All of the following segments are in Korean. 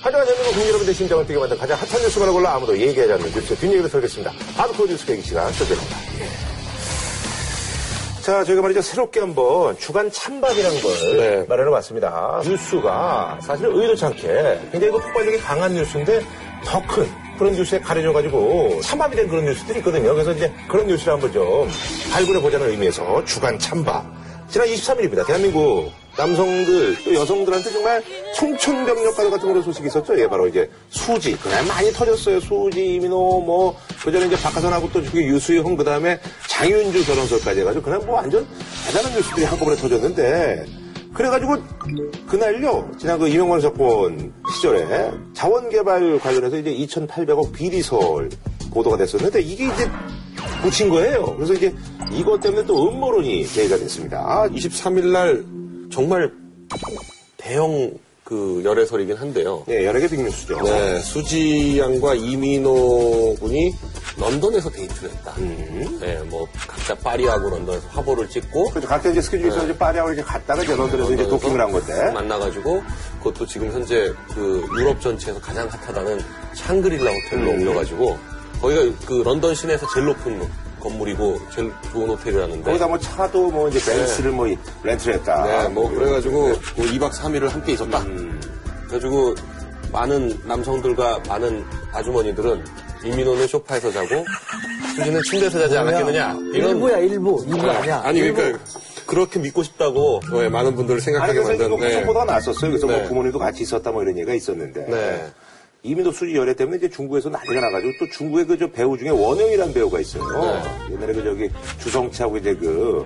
하지만 대한민국 국민 여러분들 심장을 뛰게 만든 가장 핫한 뉴스만을 골라 아무도 얘기하지 않는 뉴스의 뒷얘기를 털겠습니다. 하드코어 뉴스 계기 시간 시작됩니다. 자, 저희가 말이죠. 새롭게 한번 주간 찬밥이라는 걸 네. 마련해 봤습니다. 뉴스가 사실 의도치 않게 굉장히 그 폭발력이 강한 뉴스인데 더 큰 그런 뉴스에 가려져가지고 찬밥이 된 그런 뉴스들이 있거든요. 그래서 이제 그런 뉴스를 한번 좀 발굴해 보자는 의미에서 주간 찬밥. 지난 23일입니다. 대한민국 남성들 또 여성들한테 정말 청천벽력과도 같은 그런 소식이 있었죠. 예, 바로 이제 수지. 그날 많이 터졌어요. 수지, 이민호, 뭐, 그전에 이제 박하선하고 또 저기 유수영, 그 다음에 장윤주 결혼설까지 해가지고 그날 뭐 완전 대단한 뉴스들이 한꺼번에 터졌는데 그래가지고 그날요 지난 그 이명관 사건 시절에 자원개발 관련해서 이제 2,800억 비리설 보도가 됐었는데 이게 이제 묻힌 거예요. 그래서 이제 이것 때문에 또 음모론이 제기가 됐습니다. 23일 날 정말 대형 그 열애설이긴 한데요. 예, 여러 개 big news죠. 네, 수지 양과 이민호 군이 런던에서 데이트를 했다. 음. 네, 뭐 각자 파리하고 런던에서 화보를 찍고 그렇죠. 각자 이제 스케줄이 있어서 이제 파리하고 이렇게 갔다가 이제 런던에서 이제 도킹을 한 건데. 만나가지고 그것도 지금 현재 그 유럽 전체에서 가장 hot하다는 샹그릴라 호텔로 음. 옮겨가지고 거기가 그 런던 시내에서 제일 높은 건물이고 제일 좋은 호텔이라는데 거기다 뭐 차도 뭐 이제 벤츠를 뭐 렌트를 했다. 네, 뭐 그래가지고 뭐 2박 3일을 함께 있었다. 음. 그래가지고 많은 남성들과 많은 아주머니들은 이민호는 소파에서 자고 수지는 침대에서 자지 않았겠느냐 이런 일부야 일부 일부 아니야. 아니 일부. 그러니까 그렇게 믿고 싶다고 네, 많은 분들을 아니, 생각하게 그래서 만든 이거 네. 구속보다가 났었어요. 그래서 뭐 네. 부모님도 같이 있었다 뭐 이런 얘기가 있었는데. 네. 이민호 수지 열애 때문에 이제 중국에서 난리가 나가지고 또 중국의 그저 배우 중에 원영이라는 배우가 있어요. 네. 옛날에 그 저기 주성치하고 이제 그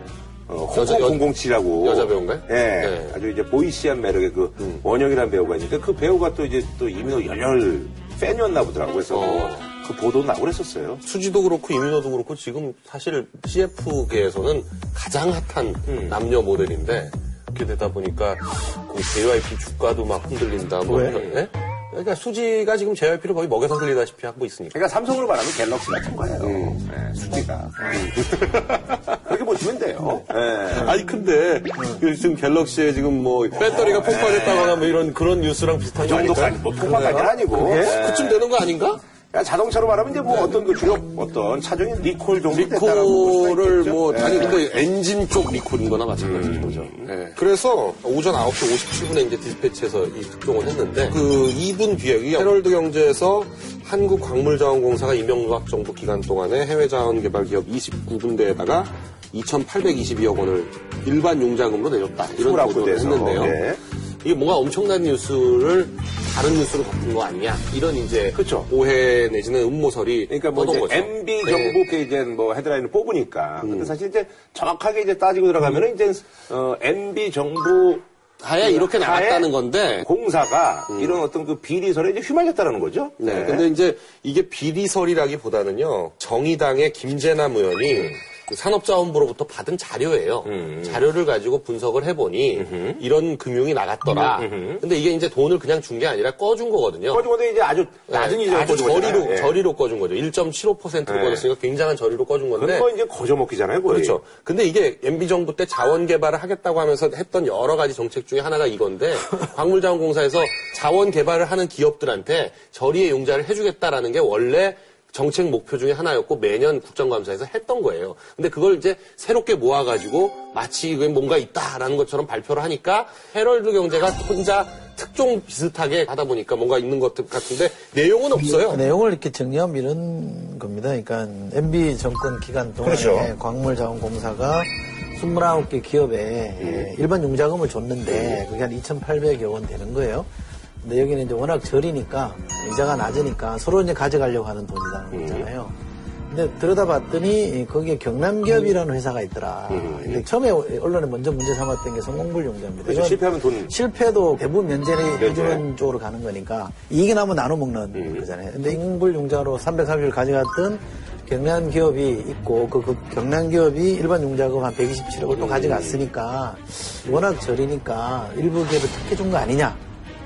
어, 여자- 여- 홍콩 007이라고 여자 배우인가요? 예, 네. 음. 아주 이제 보이시한 매력의 그 원영이라는 배우가 있는데 그 배우가 또 이제 또 이민호 열혈 팬이었나 보더라고요. 그래서 어. 그 보도 나고 그랬었어요. 수지도 그렇고 이민호도 그렇고 지금 사실 CF계에서는 가장 핫한 음. 남녀 모델인데 그렇게 되다 보니까 그 JYP 주가도 막 흔들린다 뭐 왜? 이런 네? 그러니까 수지가 지금 JYP를 거의 먹여 살리다시피 하고 있으니까 그러니까 삼성으로 말하면 갤럭시 같은 거예요. 네, 수지가. 그렇게 보시면 돼요. 네. 아니 근데 지금 갤럭시에 지금 뭐 배터리가 폭발했다거나 뭐 이런 그런 뉴스랑 비슷한 그? 정도까지, 뭐, 폭발까지는 아니고. 네. 그쯤 되는 거 아닌가? 자동차로 말하면 이제 뭐 어떤 그 주력 어떤 차종이 리콜 정도 리콜을. 뭐 네. 아니 근데 엔진 쪽 리콜인 거나 마찬가지인 거죠. 네. 그래서 오전 9시 57분에 이제 디스패치에서 이 특종을 했는데 그 2분 뒤에 이 헤럴드 경제에서 한국광물자원공사가 이명박 정부 기간 동안에 해외 자원 개발 기업 29군데에다가 2,822억 원을 일반 융자금으로 내줬다. 이런 29 보도를. 했는데요. 네. 이게 뭔가 엄청난 뉴스를 다른 뉴스로 덮은 거 아니냐 이런 이제 그쵸. 오해 내지는 음모설이 그러니까 뭐 이제 거죠. MB 네. 정부 게 이제 뭐 헤드라인을 뽑으니까. 음. 근데 사실 이제 정확하게 이제 따지고 들어가면은 이제 어 MB 정부 하에 이렇게 하에 나왔다는 건데 공사가 이런 어떤 그 비리설에 이제 휘말렸다는 거죠. 네. 근데 이제 이게 비리설이라기보다는요, 정의당의 김재남 의원이 그 산업자원부로부터 받은 자료예요. 음. 자료를 가지고 분석을 해보니 이런 금융이 나갔더라. 근데 이게 이제 돈을 그냥 준 게 아니라 꺼준 거거든요. 꺼주고도 이제 아주 낮은 네, 이자를 아주 꺼준 거잖아요. 저리로 예. 저리로 꺼준 거죠. 1.75%로 네. 꺼졌으니까 굉장한 저리로 꺼준 건데. 그거 이제 거저먹기잖아요, 거의. 그렇죠. 근데 이게 MB 정부 때 자원 개발을 하겠다고 하면서 했던 여러 가지 정책 중에 하나가 이건데 광물자원공사에서 자원 개발을 하는 기업들한테 저리의 용자를 해주겠다라는 게 원래 정책 목표 중에 하나였고 매년 국정감사에서 했던 거예요. 근데 그걸 이제 새롭게 모아가지고 마치 이게 뭔가 있다라는 것처럼 발표를 하니까 헤럴드 경제가 혼자 특종 비슷하게 하다 보니까 뭔가 있는 것 같은데 내용은 없어요. 내용을 이렇게 정리하면 이런 겁니다. 그러니까 MB 정권 기간 동안에 그렇죠. 광물자원공사가 29개 기업에 예, 일반 용자금을 줬는데 그게 한 2,800여 원 되는 거예요. 근데 여기는 이제 워낙 저리니까 이자가 낮으니까 서로 이제 가져가려고 하는 돈이라는 거잖아요. 근데 들여다봤더니 거기에 경남기업이라는 회사가 있더라. 근데 처음에 언론에 먼저 문제 삼았던 게 성공불 용자입니다. 그렇죠. 이건 실패하면 돈. 실패도 대부분 면제를 면제. 해주는 쪽으로 가는 거니까 이익이 나면 나눠 먹는 거잖아요. 근데 인불용자로 330을 가져갔던 경남 기업이 있고 그, 그 경남 기업이 일반 용자금 한 127억을 또 가져갔으니까 워낙 저리니까 일부 기업을 특혜 준 거 아니냐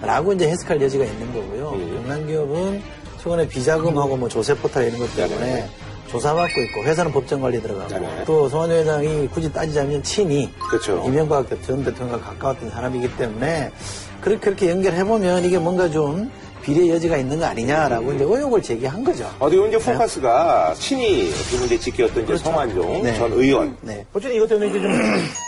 라고 이제 해석할 여지가 있는 거고요. 경남 기업은 최근에 비자금하고 뭐 조세 포탈 이런 것 때문에 조사받고 있고 회사는 법정 관리 들어가고 네네. 또 송환 회장이 굳이 따지자면 친이 그렇죠. 이명박 전 대통령과 가까웠던 사람이기 때문에 그렇게, 그렇게 연결해보면 이게 뭔가 좀 비례 여지가 있는 거 아니냐라고 이제 의혹을 제기한 거죠. 어떻게 보면 이제 포커스가 친이 어떻게 이제 지켰던 이제 성완종 네. 전 의원. 네. 어쨌든 이것 때문에 이제 좀,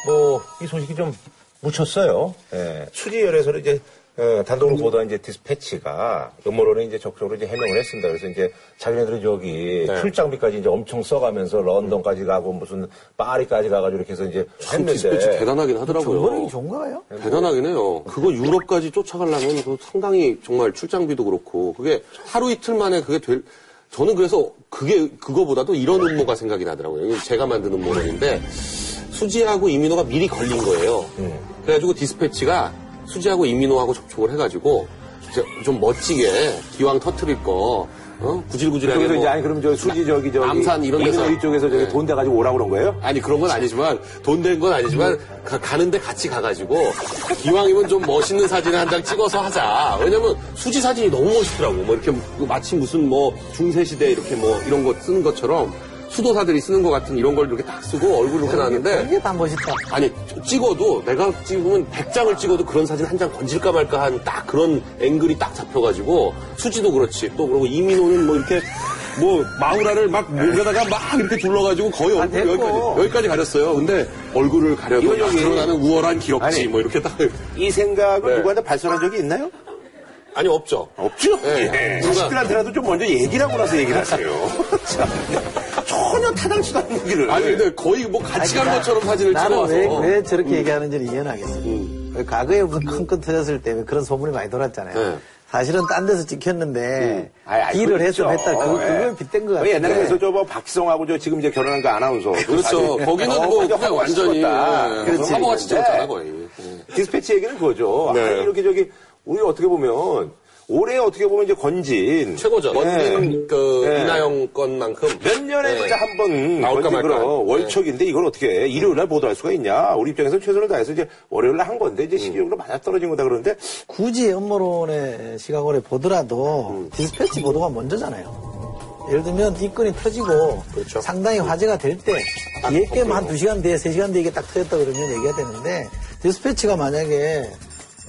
뭐, 이 소식이 좀 묻혔어요. 예. 수지열에서 이제, 어, 단독으로 보도한 이제 디스패치가 음모론에 이제 적극적으로 이제 해명을 했습니다. 그래서 이제 자기네들은 저기 네. 출장비까지 이제 엄청 써가면서 런던까지 가고 무슨 파리까지 가가지고 이렇게 해서 이제 참 디스패치 했는데. 대단하긴 하더라고요. 정보력이 좋은가요? 대단하긴 해요. 그거 유럽까지 쫓아가려면 그 상당히 정말 출장비도 그렇고 그게 하루 이틀 만에 그게 될 저는 그래서 그게 그거보다도 이런 음모가 생각이 나더라고요. 제가 만든 음모론인데 수지하고 이민호가 미리 걸린 거예요. 그래가지고 디스패치가 수지하고 이민호하고 접촉을 해가지고 좀 멋지게 기왕 터트릴 거 어? 구질구질하게 그래서 뭐 이제 아니 그럼 저 수지 저기 저기 암산 이런 데서 이쪽에서 저기 네. 돈 대가지고 오라고 그런 거예요? 아니 그런 건 아니지만 돈 된 건 아니지만 가, 가는데 같이 가가지고 기왕이면 좀 멋있는 사진을 한 장 찍어서 하자. 왜냐면 수지 사진이 너무 멋있더라고. 뭐 이렇게 마치 무슨 뭐 중세 시대 이렇게 뭐 이런 거 쓰는 것처럼 수도사들이 쓰는 것 같은 이런 걸 이렇게 딱 쓰고 얼굴 이렇게 나왔는데 이게 다 멋있다. 아니 찍어도 내가 찍으면 100장을 찍어도 그런 사진 한 장 건질까 말까 한 딱 그런 앵글이 딱 잡혀가지고 수지도 그렇지 또 그리고 이민호는 뭐 이렇게 뭐 마우라를 막 목에다가 막 이렇게 둘러가지고 거의 얼굴 됐고. 여기까지 여기까지 가렸어요. 근데 얼굴을 가려도 여기- 드러나는 우월한 기럭지 아니. 뭐 이렇게 딱 이 생각을 네. 누구한테 발설한 적이 있나요? 아니 없죠. 없죠? 네. 예. 누가- 자식들한테라도 좀 먼저 얘기를 하고 나서 얘기를 하세요. 참. 전혀 타당치도 않은 얘기를. 아니 근데 거의 뭐 같이 간 것처럼 사진을 찍어서 왜, 왜 저렇게 얘기하는지를 이해하겠어. 요 과거에 무슨 큰건 터졌을 때왜 그런 소문이 많이 돌았잖아요. 네. 사실은 딴 데서 찍혔는데 아이, 알고 일을. 해서 했다. 그거, 예. 그걸 빗댄 것그 같아요. 옛날에 그래서 저뭐 박지성하고 저 지금 이제 결혼한 그 아나운서. 그렇죠. 거기는 어, 뭐 완전 그냥 화보가 완전히 그렇지. 화보같이 찍었잖아 근데 거의. 예. 디스패치 얘기는 그거죠. 네. 아, 이렇게 저기 우리 어떻게 보면 올해 어떻게 보면 이제 건 중 최고죠. 네. 원빈 그 네. 이나영 건만큼 몇 년에 네. 진짜 한번 나올까 말까. 그런 월척인데 이걸 어떻게 해? 일요일 날 보도할 수가 있냐? 우리 입장에서 최선을 다해서 이제 월요일 날 한 건데 이제 시기적으로 맞아 떨어진 거다 그러는데 굳이 음모론의 시각으로 보더라도 음. 디스패치 보도가 먼저잖아요. 예를 들면 이 건이 터지고 그렇죠. 상당히 화제가 될때 뒤에 게임 한 2시간 뒤에 3시간 뒤에 이게 딱 터졌다 그러면 얘기가 되는데 디스패치가 만약에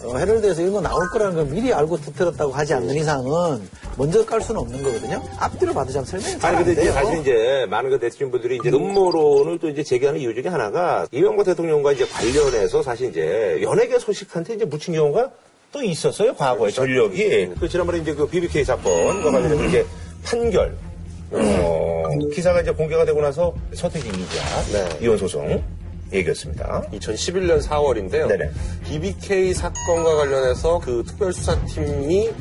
어, 헤럴드에서 이런 거 나올 거라는 걸 미리 알고 터뜨렸다고 하지 않는 이상은 먼저 깔 수는 없는 거거든요. 앞뒤로 봐도 참 설명이 아니 잘안 근데 이제 돼요. 사실 이제 많은 그 대치인 분들이 이제 음모론을 또 이제 제기하는 이유 중에 하나가 이명박 대통령과 이제 관련해서 사실 이제 연예계 소식한테 이제 묻힌 경우가 또 있었어요 과거에 전력이 그 지난번에 이제 그 BBK 사건과 관련해서 이제 판결 어, 기사가 이제 공개가 되고 나서 서태지 이자 네. 이혼 소송 얘기였습니다. 2011년 4월인데요. 네네. BBK 사건과 관련해서 그 특별수사팀이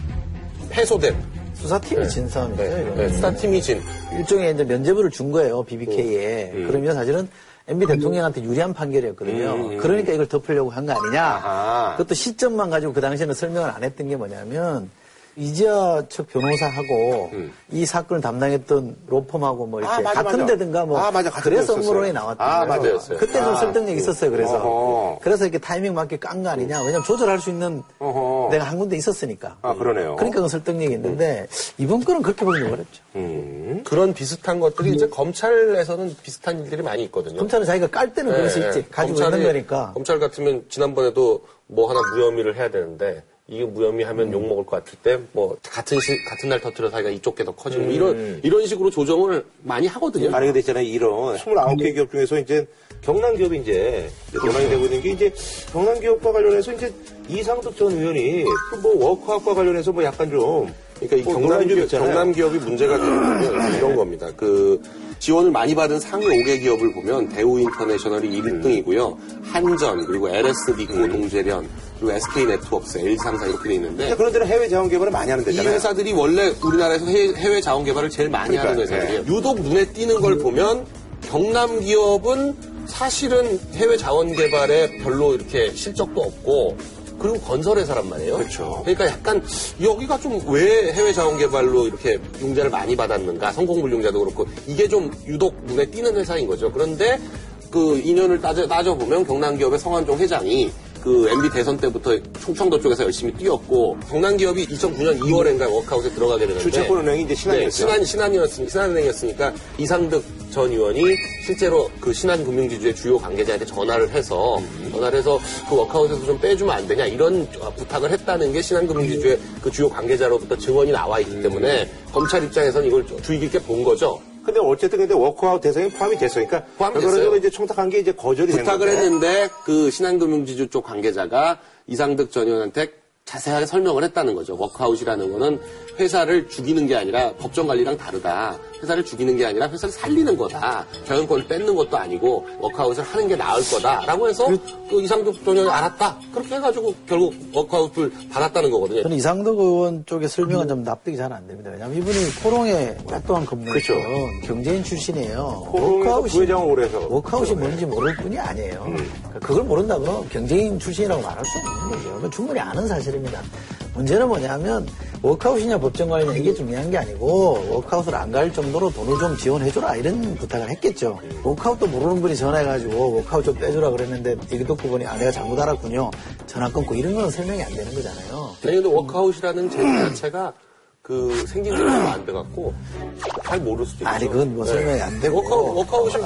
패소된 수사팀이 진 싸움이죠. 네. 네, 수사팀이 진 일종의 이제 면죄부를 준 거예요, BBK에. 음. 그러면 사실은 MB 대통령한테 유리한 판결이었거든요. 그러니까 이걸 덮으려고 한 거 아니냐. 아하. 그것도 시점만 가지고 그 당시에는 설명을 안 했던 게 뭐냐면, 이지아 측 변호사하고 이 사건을 담당했던 로펌하고 뭐 이렇게 음. 아, 맞아, 같은 맞아. 데든가 뭐 아, 맞아, 같은 그래서. 음모론이 나왔던 아, 거예요. 맞아요. 그때 좀 아. 설득력 이 있었어요. 그래서 어허. 그래서 이렇게 타이밍 맞게 깐 거 아니냐. 왜냐면 조절할 수 있는 어허. 내가 한 군데 있었으니까. 아 그러네요. 그러니까 그 설득력이 있는데 이번 건은 그렇게 보기는 어렵죠. 음. 그런 비슷한 것들이 이제 검찰에서는 비슷한 일들이 많이 있거든요. 검찰은 자기가 깔 때는 그럴 수 네, 있지. 네. 가지고 검찰이- 있는 거니까. 검찰 같으면 지난번에도 뭐 하나 무혐의를 해야 되는데 이게 무혐의 하면 음. 욕 먹을 것 같을 때 뭐 같은 시, 같은 날 터트려서 하기가 이쪽 게 더 커지고 음. 이런 이런 식으로 조정을 많이 하거든요. 아니 근데 있잖아요 이런 29개 기업 중에서 이제 경남 기업이 이제 논란이 되고 있는 게 이제 경남 기업과 관련해서 이제 이상득 전 의원이 그뭐 워크아웃과 관련해서 뭐 약간 좀 그러니까 이뭐 경남, 기업. 경남 기업이 문제가 되는 건 이런 겁니다. 그 지원을 많이 받은 상위 5개 기업을 보면 대우 인터내셔널이 1등이고요. 한전, 그리고 LS 니꼬 음. 동제련, 그리고 SK 네트워크스, LG상사 이렇게 돼 있는데 근데 그런 데는 해외 자원 개발을 많이 하는 이 데잖아요. 회사들이 원래 우리나라에서 해외, 해외 자원 개발을 제일 많이 하는 그러니까, 회사들이에요. 유독 눈에 띄는 걸 보면 경남 기업은 사실은 해외 자원 개발에 별로 이렇게 실적도 없고 그리고 건설회사란 말이에요. 그렇죠. 그러니까 약간 여기가 좀 왜 해외 자원 개발로 이렇게 융자를 많이 받았는가 성공불 융자도 그렇고 이게 좀 유독 눈에 띄는 회사인 거죠. 그런데 그 인연을 따져 따져 보면 경남 기업의 성한종 회장이 그 MB 대선 때부터 충청도 쪽에서 열심히 뛰었고 경남 기업이 2009년 2월인가 워크아웃에 들어가게 되는데 주채권 은행이 이제 신한이었죠. 네, 신한 신한이었으니 신한은행이었으니까 이상득 전 의원이 실제로 그 신한금융지주의 주요 관계자한테 전화를 해서 전화를 해서 그 워크아웃에서 좀 빼주면 안 되냐 이런 부탁을 했다는 게 신한금융지주의 그 주요 관계자로부터 증언이 나와 있기 때문에 검찰 입장에서는 이걸 주의 깊게 본 거죠. 근데 어쨌든 근데 워크아웃 대상에 포함이 됐으니까 포함됐어요. 결과적으로 이제 청탁한 게 이제 거절이 된 부탁을. 했는데 그 신한금융지주 쪽 관계자가 이상득 전 의원한테 자세하게 설명을 했다는 거죠. 워크아웃이라는 거는 회사를 죽이는 게 아니라 법정 관리랑 다르다. 회사를 죽이는 게 아니라 회사를 살리는 거다. 경영권을 뺏는 것도 아니고 워크아웃을 하는 게 나을 거다라고 해서 그 이상득 전 의원이 알았다. 그렇게 해가지고 결국 워크아웃을 받았다는 거거든요. 저는 이상득 의원 쪽의 설명은 좀 납득이 잘 안 됩니다. 왜냐하면 이분이 코오롱에 오랫동안 그렇죠. 근무했던 경제인 출신이에요. 코오롱에서 부회장을 오래 해서. 워크아웃이 뭔지 모를 분이 아니에요. 그러니까 그걸 모른다 그러면 경제인 출신이라고 말할 수 없는 거죠. 그건 충분히 아는 사실입니다. 문제는 뭐냐면 워크아웃이냐 법정관리냐 이게 중요한 게 아니고 워크아웃을 안 갈 정도로 돈을 좀 지원해줘라 이런 부탁을 했겠죠. 워크아웃도 모르는 분이 전화해가지고 워크아웃 좀 빼주라 그랬는데 얘기 듣고 보니 아 내가 잘못 알았군요. 전화 끊고 이런 건 설명이 안 되는 거잖아요. 아니 근데 워크아웃이라는 제도 자체가 그 생긴 지가 얼마 안 돼갖고 잘 모를 수도 있죠. 아니 그건 뭐 설명이 안 되고 워크아웃, 워크아웃이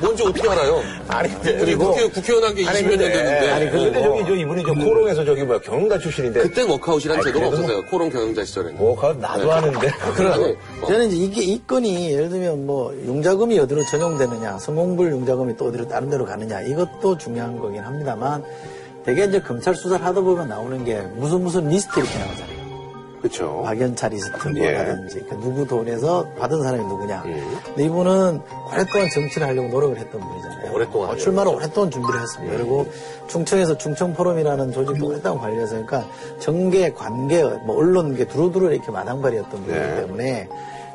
뭔지 어떻게 알아요? 아니, 그리고 국회, 국회의원 한 게 20몇 년 됐는데. 아니, 근데 어. 저기 저 이분이 저 코오롱에서 저기 뭐야 경영자 출신인데. 그때 워크아웃이라는 아니, 제도가 그래도 없었어요. 코오롱 경영자 시절에는. 워크아웃 나도 네. 하는데. 그러네. 어. 저는 이제 이게 이 건이 예를 들면 뭐 융자금이 어디로 전용되느냐, 성공불 융자금이 또 어디로 다른 데로 가느냐 이것도 중요한 거긴 합니다만 대개 이제 검찰 수사를 하다 보면 나오는 게 무슨 무슨 리스트 이렇게 나오잖아요. 그렇죠. 박연차 리스트 예. 그 누구 돈에서 받은 사람이 누구냐. 예. 근데 이분은 오랫동안 정치를 하려고 노력을 했던 분이잖아요. 오랫동안 어, 출마를 오랫동안 준비를 했습니다. 그리고 충청에서 충청 포럼이라는 조직도 오랫동안 관리해서 그러니까 정계, 관계, 뭐 언론계 두루두루 이렇게 마당발이었던 분이기 네. 때문에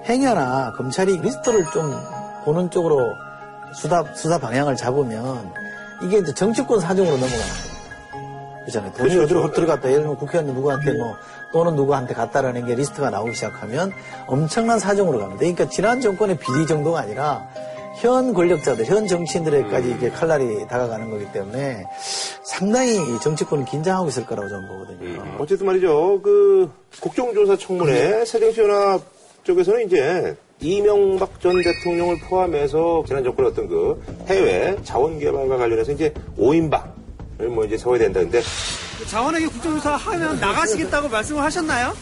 행여나 검찰이 리스트를 좀 보는 쪽으로 수사, 수사 방향을 잡으면 이게 이제 정치권 사정으로 넘어가는 거예요. 그렇잖아요. 돈이 그렇죠. 어디로 들어갔다. 예를 들면 국회의원 누구한테 뭐 또는 누구한테 갔다라는 게 리스트가 나오기 시작하면 엄청난 사정으로 갑니다. 그러니까 지난 정권의 비리 정도가 아니라 현 권력자들, 현 정치인들에까지 이게 칼날이 다가가는 거기 때문에 상당히 이 정치권은 긴장하고 있을 거라고 저는 보거든요. 어쨌든 말이죠. 그 국정조사 청문회 새정치연합 쪽에서는 이제 이명박 전 대통령을 포함해서 지난 정권의 어떤 그 해외 자원 개발과 관련해서 이제 5인방을 뭐 이제 세워야 된다는데 자원에게 국정조사 하면 나가시겠다고 말씀을 하셨나요?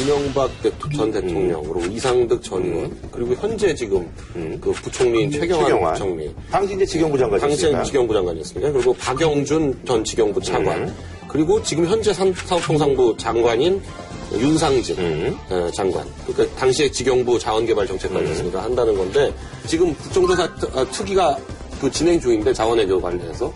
이명박 대- 전 대통령, 그리고 이상득 전 의원, 그리고 현재 지금 그 부총리인 최경환, 최경환. 부총리. 당시 이제 지경부 당시엔 장관이었으니까 지경부 장관이었습니까? 그리고 박영준 전 지경부 차관. 그리고 지금 현재 산- 사업통상부 장관인 윤상진 어, 장관. 그러니까 당시에 지경부 자원개발정책관이었으니까 한다는 건데 지금 국정조사 트- 어, 특위가 그 진행 중인데 자원외교 관련해서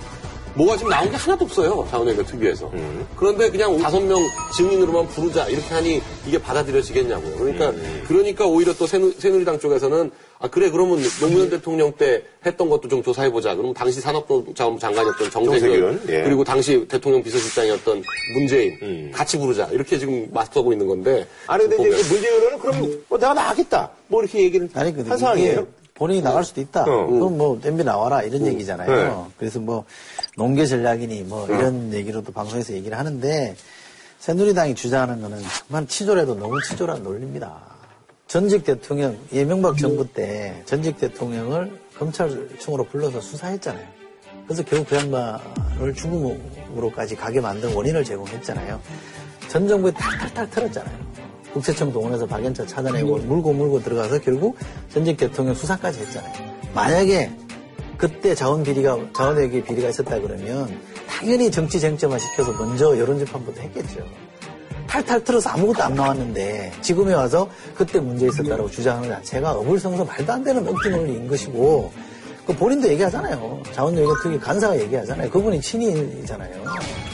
뭐가 지금 나온 게 하나도 없어요. 자원외교 특위에서. 그런데 그냥 다섯 명 증인으로만 부르자 이렇게 하니 이게 받아들여지겠냐고요. 그러니까 그러니까 오히려 또 새누, 새누리당 쪽에서는 아 그래 그러면 노무현 대통령 때 했던 것도 좀 조사해 보자. 그럼 당시 산업자원부 장관이었던 정세균, 정세균, 예. 그리고 당시 대통령 비서실장이었던 문재인 같이 부르자 이렇게 지금 맞서고 있는 건데 아니 근데 이제 그 문재인 의원은 그럼 뭐 내가 나가겠다 뭐 이렇게 얘기를 아니, 근데 한 상황이에요. 본인이 나갈 수도 있다. 어. 그럼 뭐, 엠비 나와라. 이런 얘기잖아요. 네. 그래서 뭐, 농계 전략이니 뭐, 이런 얘기로도 방송에서 얘기를 하는데, 새누리당이 주장하는 거는 정말 치졸해도 너무 치졸한 논리입니다. 전직 대통령, 이명박 정부 때 전직 대통령을 검찰청으로 불러서 수사했잖아요. 그래서 결국 그 양반을 죽음으로까지 가게 만든 원인을 제공했잖아요. 전 정부에 탈탈탈 털었잖아요. 국세청 동원해서 박연차 찾아내고 물고 물고 들어가서 결국 전직 대통령 수사까지 했잖아요. 만약에 그때 자원 비리가 자원외교 비리가 있었다 그러면 당연히 정치 쟁점화 시켜서 먼저 여론 재판부터 했겠죠. 탈탈 틀어서 아무것도 안 나왔는데 지금에 와서 그때 문제 있었다고 주장하는 것 자체가 어불성설 말도 안 되는 억지 논리인 것이고 그 본인도 얘기하잖아요. 자원외교 특위 간사가 얘기하잖아요. 그분이 친인이잖아요.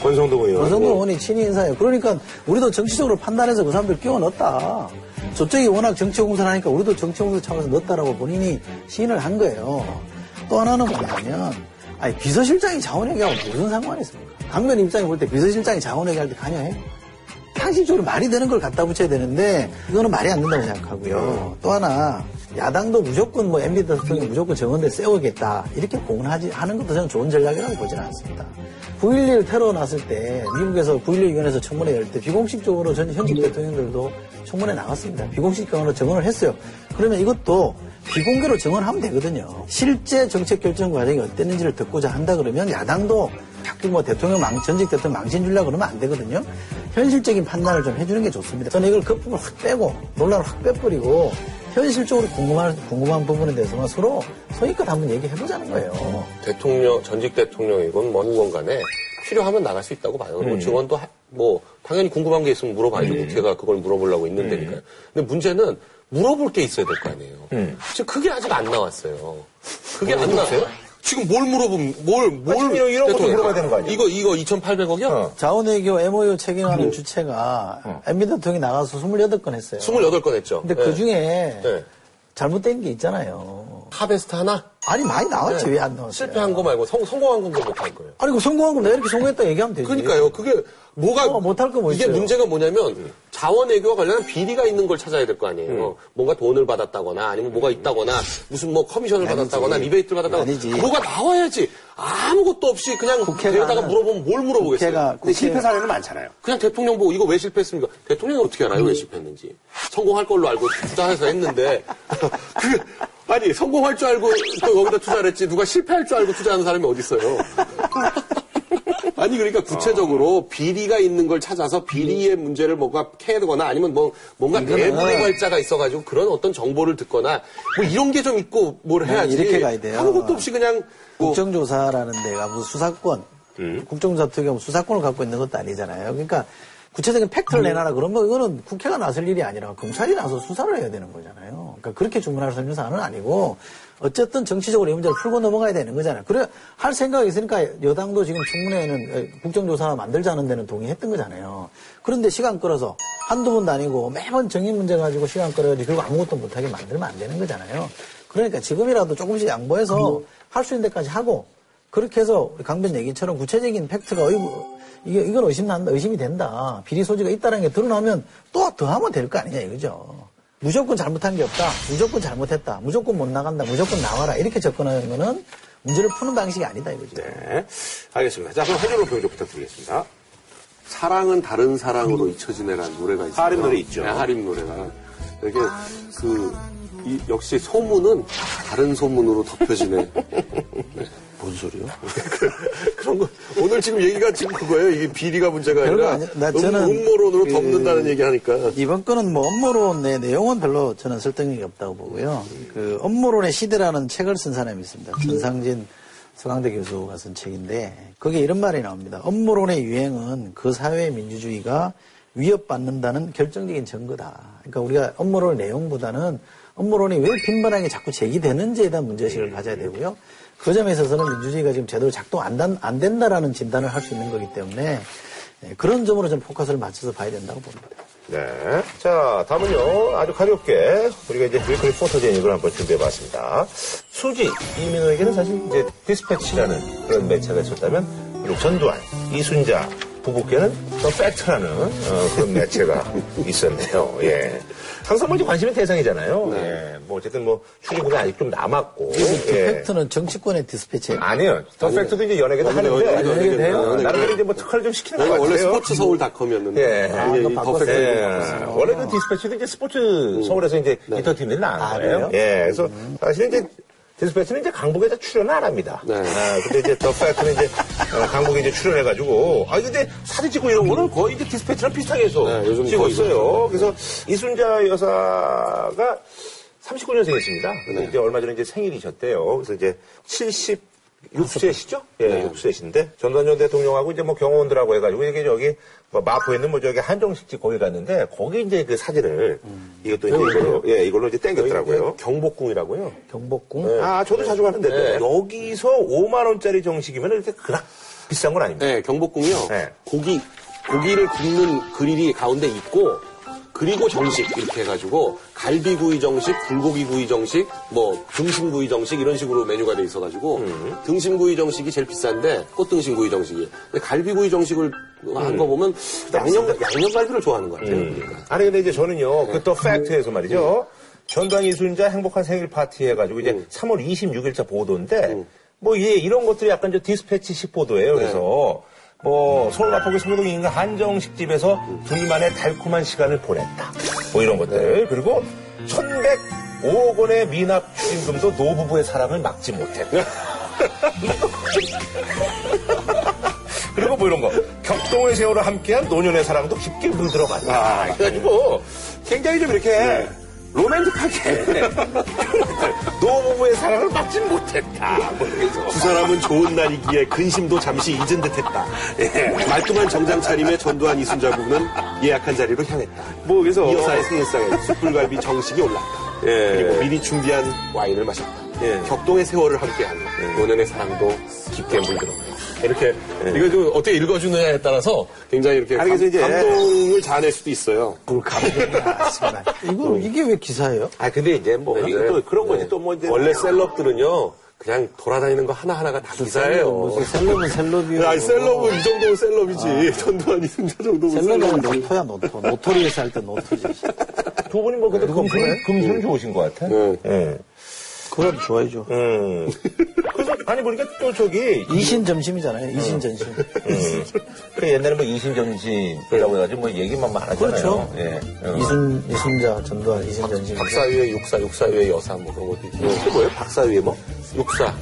권성동 의원. 권성동 뭐. 의원이 친위 인사예요. 그러니까 우리도 정치적으로 판단해서 그 사람들 끼워 넣었다. 저쪽이 워낙 정치 공세를 하니까 우리도 정치 공세 차원에서 넣었다라고 본인이 시인을 한 거예요. 또 하나는 뭐냐면 아니 비서실장이 자원회계하고 무슨 상관이 있습니까? 당면 입장에 볼 때 비서실장이 자원회계할 때 관여해요? 상식적으로 말이 되는 걸 갖다 붙여야 되는데 이거는 말이 안 된다고 생각하고요. 또 하나 야당도 무조건 뭐 MB 대통령이 무조건 정원대 세우겠다 이렇게 공언하지 하는 것도 저는 좋은 전략이라고 보지는 않습니다. 9.11 테러 났을 때 미국에서 9.11 위원회에서 청문회 열 때 비공식적으로 전 현직 대통령들도 청문회 나갔습니다. 비공식적으로 정언을 했어요. 그러면 이것도 비공개로 정언하면 되거든요. 실제 정책 결정 과정이 어땠는지를 듣고자 한다 그러면 야당도 자꾸 뭐 대통령 망, 전직 대통령 망신 주려고 그러면 안 되거든요. 현실적인 판단을 좀 해주는 게 좋습니다. 저는 이걸 거품을 확 빼고 논란을 확 빼버리고 현실적으로 궁금한, 궁금한 부분에 대해서만 서로 소위껏 한번 얘기해보자는 거예요. 대통령, 전직 대통령이건 뭐건 간에 필요하면 나갈 수 있다고 봐요. 그리고 증언도 하- 뭐 당연히 궁금한 게 있으면 물어봐야죠. 국회가 그걸 물어보려고 있는 데니까요. 근데 문제는 물어볼 게 있어야 될 거 아니에요. 지금 그게 아직 안 나왔어요. 그게 안 나왔어요? 지금 뭘 물어보면 뭘 뭘 이런 것도 대통령- 물어봐야 되는 거 아니에요? 이거 이거 2,800억이요? 어. 자원외교 MOU 체결하는 주체가 MB 대통령이 나가서 28건 했어요. 28건 했죠. 근데 그 네. 중에 네. 잘못된 게 있잖아요. 하베스트 하나 아니 많이 나왔지 네. 왜안 나왔어요? 실패한 거 말고 성, 성공한 건데 못할 거예요. 아니 그 성공한 거 내가 이렇게 성공했다 얘기하면 되지. 그러니까요. 그게 뭐가 어, 못할 거뭐 이게 있어요? 문제가 뭐냐면 자원 외교와 관련한 비리가 있는 걸 찾아야 될 거 아니에요. 뭔가 돈을 받았다거나 아니면 뭐가 있다거나 무슨 뭐 커미션을 받았다거나 리베이트를 받았다거나 아니지. 뭐가 나와야지 아무것도 없이 그냥 하는- 물어보면 뭘 물어보겠어요. 국회가 국회 실패 사례는 많잖아요. 그냥 대통령 보고 이거 왜 실패했습니까? 대통령이 어떻게 알아요? 왜 실패했는지. 성공할 걸로 알고 투자해서 했는데 그 아니 성공할 줄 알고 또 여기다 투자를 했지 누가 실패할 줄 알고 투자하는 사람이 어디 있어요? 아니 그러니까 구체적으로 비리가 있는 걸 찾아서 비리의 문제를 뭔가 캐거나 아니면 뭐 뭔가 내부의 발자가 있어가지고 그런 어떤 정보를 듣거나 뭐 이런 게 좀 있고 뭘 해야지 이렇게 가야 돼요. 아무것도 없이 그냥 뭐 국정조사라는 데가 무슨 수사권, 음. 국정조사 같은 경우 수사권을 갖고 있는 것도 아니잖아요. 그러니까 구체적인 팩트를 음. 내놔라 그러면 이거는 국회가 나설 일이 아니라 검찰이 나서 수사를 해야 되는 거잖아요. 그러니까 그렇게 주문할 수 있는 사안은 아니고 어쨌든 정치적으로 이 문제를 풀고 넘어가야 되는 거잖아요. 그래 할 생각이 있으니까 여당도 지금 청문회에는 국정조사 만들자는 데는 동의했던 거잖아요. 그런데 시간 끌어서 한두 번도 아니고 매번 정의 문제 가지고 시간 끌어야지 그리고 아무것도 못하게 만들면 안 되는 거잖아요. 그러니까 지금이라도 조금씩 양보해서 할 수 있는 데까지 하고 그렇게 해서 강변 얘기처럼 구체적인 팩트가 어이구 이게 이건 의심난다 의심이 된다 비리 소지가 있다는 게 드러나면 또 더 하면 될 거 아니냐 이거죠 무조건 잘못한 게 없다 무조건 잘못했다 무조건 못 나간다 무조건 나와라 이렇게 접근하는 거는 문제를 푸는 방식이 아니다 이거죠 네. 알겠습니다. 자, 그럼 한준호 평좀 부탁드리겠습니다. 사랑은 다른 사랑으로 잊혀지네라는 노래가 있어요. 하림 노래 있죠. 네, 하림 노래가. 이게 그 이- 역시 소문은 다른 소문으로 덮여지네. 뭔 소리요? 그런 거 오늘 지금 얘기가 지금 그거예요. 이게 비리가 문제가 아니라 아니- 나 음, 저는 음모론으로 그- 덮는다는 얘기하니까. 이번 건은 뭐 업무론의 내용은 별로 저는 설득력이 없다고 보고요. 그 업무론의 시대라는 책을 쓴 사람이 있습니다. 전상진 서강대 교수가 쓴 책인데 거기에 이런 말이 나옵니다. 음모론의 유행은 그 사회의 민주주의가 위협받는다는 결정적인 증거다. 그러니까 우리가 음모론 내용보다는 음모론이 왜 빈번하게 자꾸 제기되는지에 대한 문제의식을 가져야 되고요. 그 점에 있어서는 민주주의가 지금 제대로 작동 안, 단- 안 된다라는 진단을 할 수 있는 거기 때문에 예, 그런 점으로 좀 포커스를 맞춰서 봐야 된다고 봅니다. 네. 자, 다음은요. 아주 가볍게 우리가 이제 weekly 포토제닉을 한번 준비해봤습니다. 수지 이민호에게는 사실 이제 디스패치라는 그런 매체가 있었다면 그리고 전두환, 이순자 부부께는 더 팩트라는 어, 그런 매체가 있었네요. 예. 항상 먼저 관심의 대상이잖아요. 예. 뭐 어쨌든 뭐 출입국이 아직 좀 남았고. 그 예. 팩트는 정치권의 디스패치. 아니요. 더 팩트도 이제 연예계도 연예계, 하는데? 어, 나름대로 이제 뭐 특화를 좀 시키는 것 저희가 같아요. 원래 스포츠 서울닷컴이었는데 예. 아. 더팩트 예. 원래 그 디스패치도 이제 스포츠 서울에서 이제 인터넷팀들이 나온 아, 거예요. 그래요? 예. 그래서 사실은 이제 디스패치는 이제 강북에 다 출연을 안 합니다. 네. 아, 근데 이제 더 팩트는 이제 어, 강북에 이제 출연해가지고 아 근데 사진 찍고 이런 거는 거의 이제 디스패치랑 비슷하게 해서 네, 찍고 있어요. 그래서 이순자 여사가 39년생이십니다. 근데 네. 이제 얼마 전에 이제 생일이셨대요. 그래서 이제 76세시죠? 예, 네. 6세신데 전두환 전 대통령하고 이제 뭐 경호원들하고 해가지고 이게 저기 뭐 마포에 있는 뭐 저기 한정식집 거기 갔는데 거기 이제 그 사진을 이것도 이제 이걸로 예 이걸로 이제 땡겼더라고요. 경복궁이라고요. 경복궁. 아 저도 자주 가는데 네. 여기서 5만 원짜리 정식이면 이렇게 그닥 비싼 건 아닙니다. 네, 경복궁이요. 네. 고기 고기를 굽는 그릴이 가운데 있고 그리고 정식 이렇게 해가지고 갈비구이 정식, 불고기구이 정식, 뭐 등심구이 정식 이런 식으로 메뉴가 돼 있어가지고 등심구이 정식이 제일 비싼데 꽃등심구이 정식이. 근데 갈비구이 정식을 한거 보면 양념 양념 갈비를 좋아하는 것 같아요. 그러니까. 아니 근데 이제 저는요 그또 팩트에서 말이죠 전두환 이순자 행복한 생일 파티 해가지고 이제 3월 26일자 보도인데 뭐 예, 이런 것들이 약간 저 디스패치식 보도예요. 그래서 뭐 서울 마포구 서교동 인근 한정식 집에서 둘만의 달콤한 시간을 보냈다. 뭐 이런 것들 그리고 1,105억 원의 미납 추징금도 노부부의 사랑을 막지 못했다. 그리고 뭐 이런 거 격동의 세월을 함께한 노년의 사랑도 깊게 물들어간다. 아, 그래가지고 굉장히 좀 이렇게 로맨틱하게. 노부부의 사랑을 막지 못했다. 두 사람은 좋은 날이기에 근심도 잠시 잊은 듯했다. 예. 말끔한 정장 차림의 전두환 이순자 부부는 예약한 자리로 향했다. 뭐, 그래서. 이 여사의 생일상에 숯불갈비 정식이 올랐다. 예. 그리고 미리 준비한 와인을 마셨다. 예. 격동의 세월을 함께한 노년의 사랑도 깊게 물들었다. 이렇게 이거 좀 어떻게 읽어주느냐에 따라서 굉장히 이렇게 아니, 감, 이제- 감동을 자아낼 수도 있어요. 뭘 감동이야, 정말. 이거, 이게 왜 기사예요? 아, 근데 이제 뭐, 네, 또 네. 그런 거지. 네. 또뭐 이제. 원래 셀럽들은요 그냥 돌아다니는 거 하나하나가 다 기사예요. 무슨 셀럽은 셀럽이고. 아니 셀럽은 이 정도면 셀럽이지. 전두환 이순자 정도면 셀럽은 셀럽이지. noto야, noto. notorious 할 때 noto지. 두 분이 뭐 근데 금손, 금손 좋으신 것 같아. 네. 예. 그거라도 좋아해줘. 음. 그래서 아니 보니까 또 저기 이신 점심이잖아요. 이신 전심. 음. 그 옛날에 뭐 이신전신이라고 해가지고 뭐 얘기만 많았잖아요. 그렇죠. 예. 어. 이순, 이순자, 전두환, 이신 전심. 박사위의 육사, 육사위의 여사 뭐 그런 것도 있고. 그게 뭐예요? 박사 위에 뭐? 육사.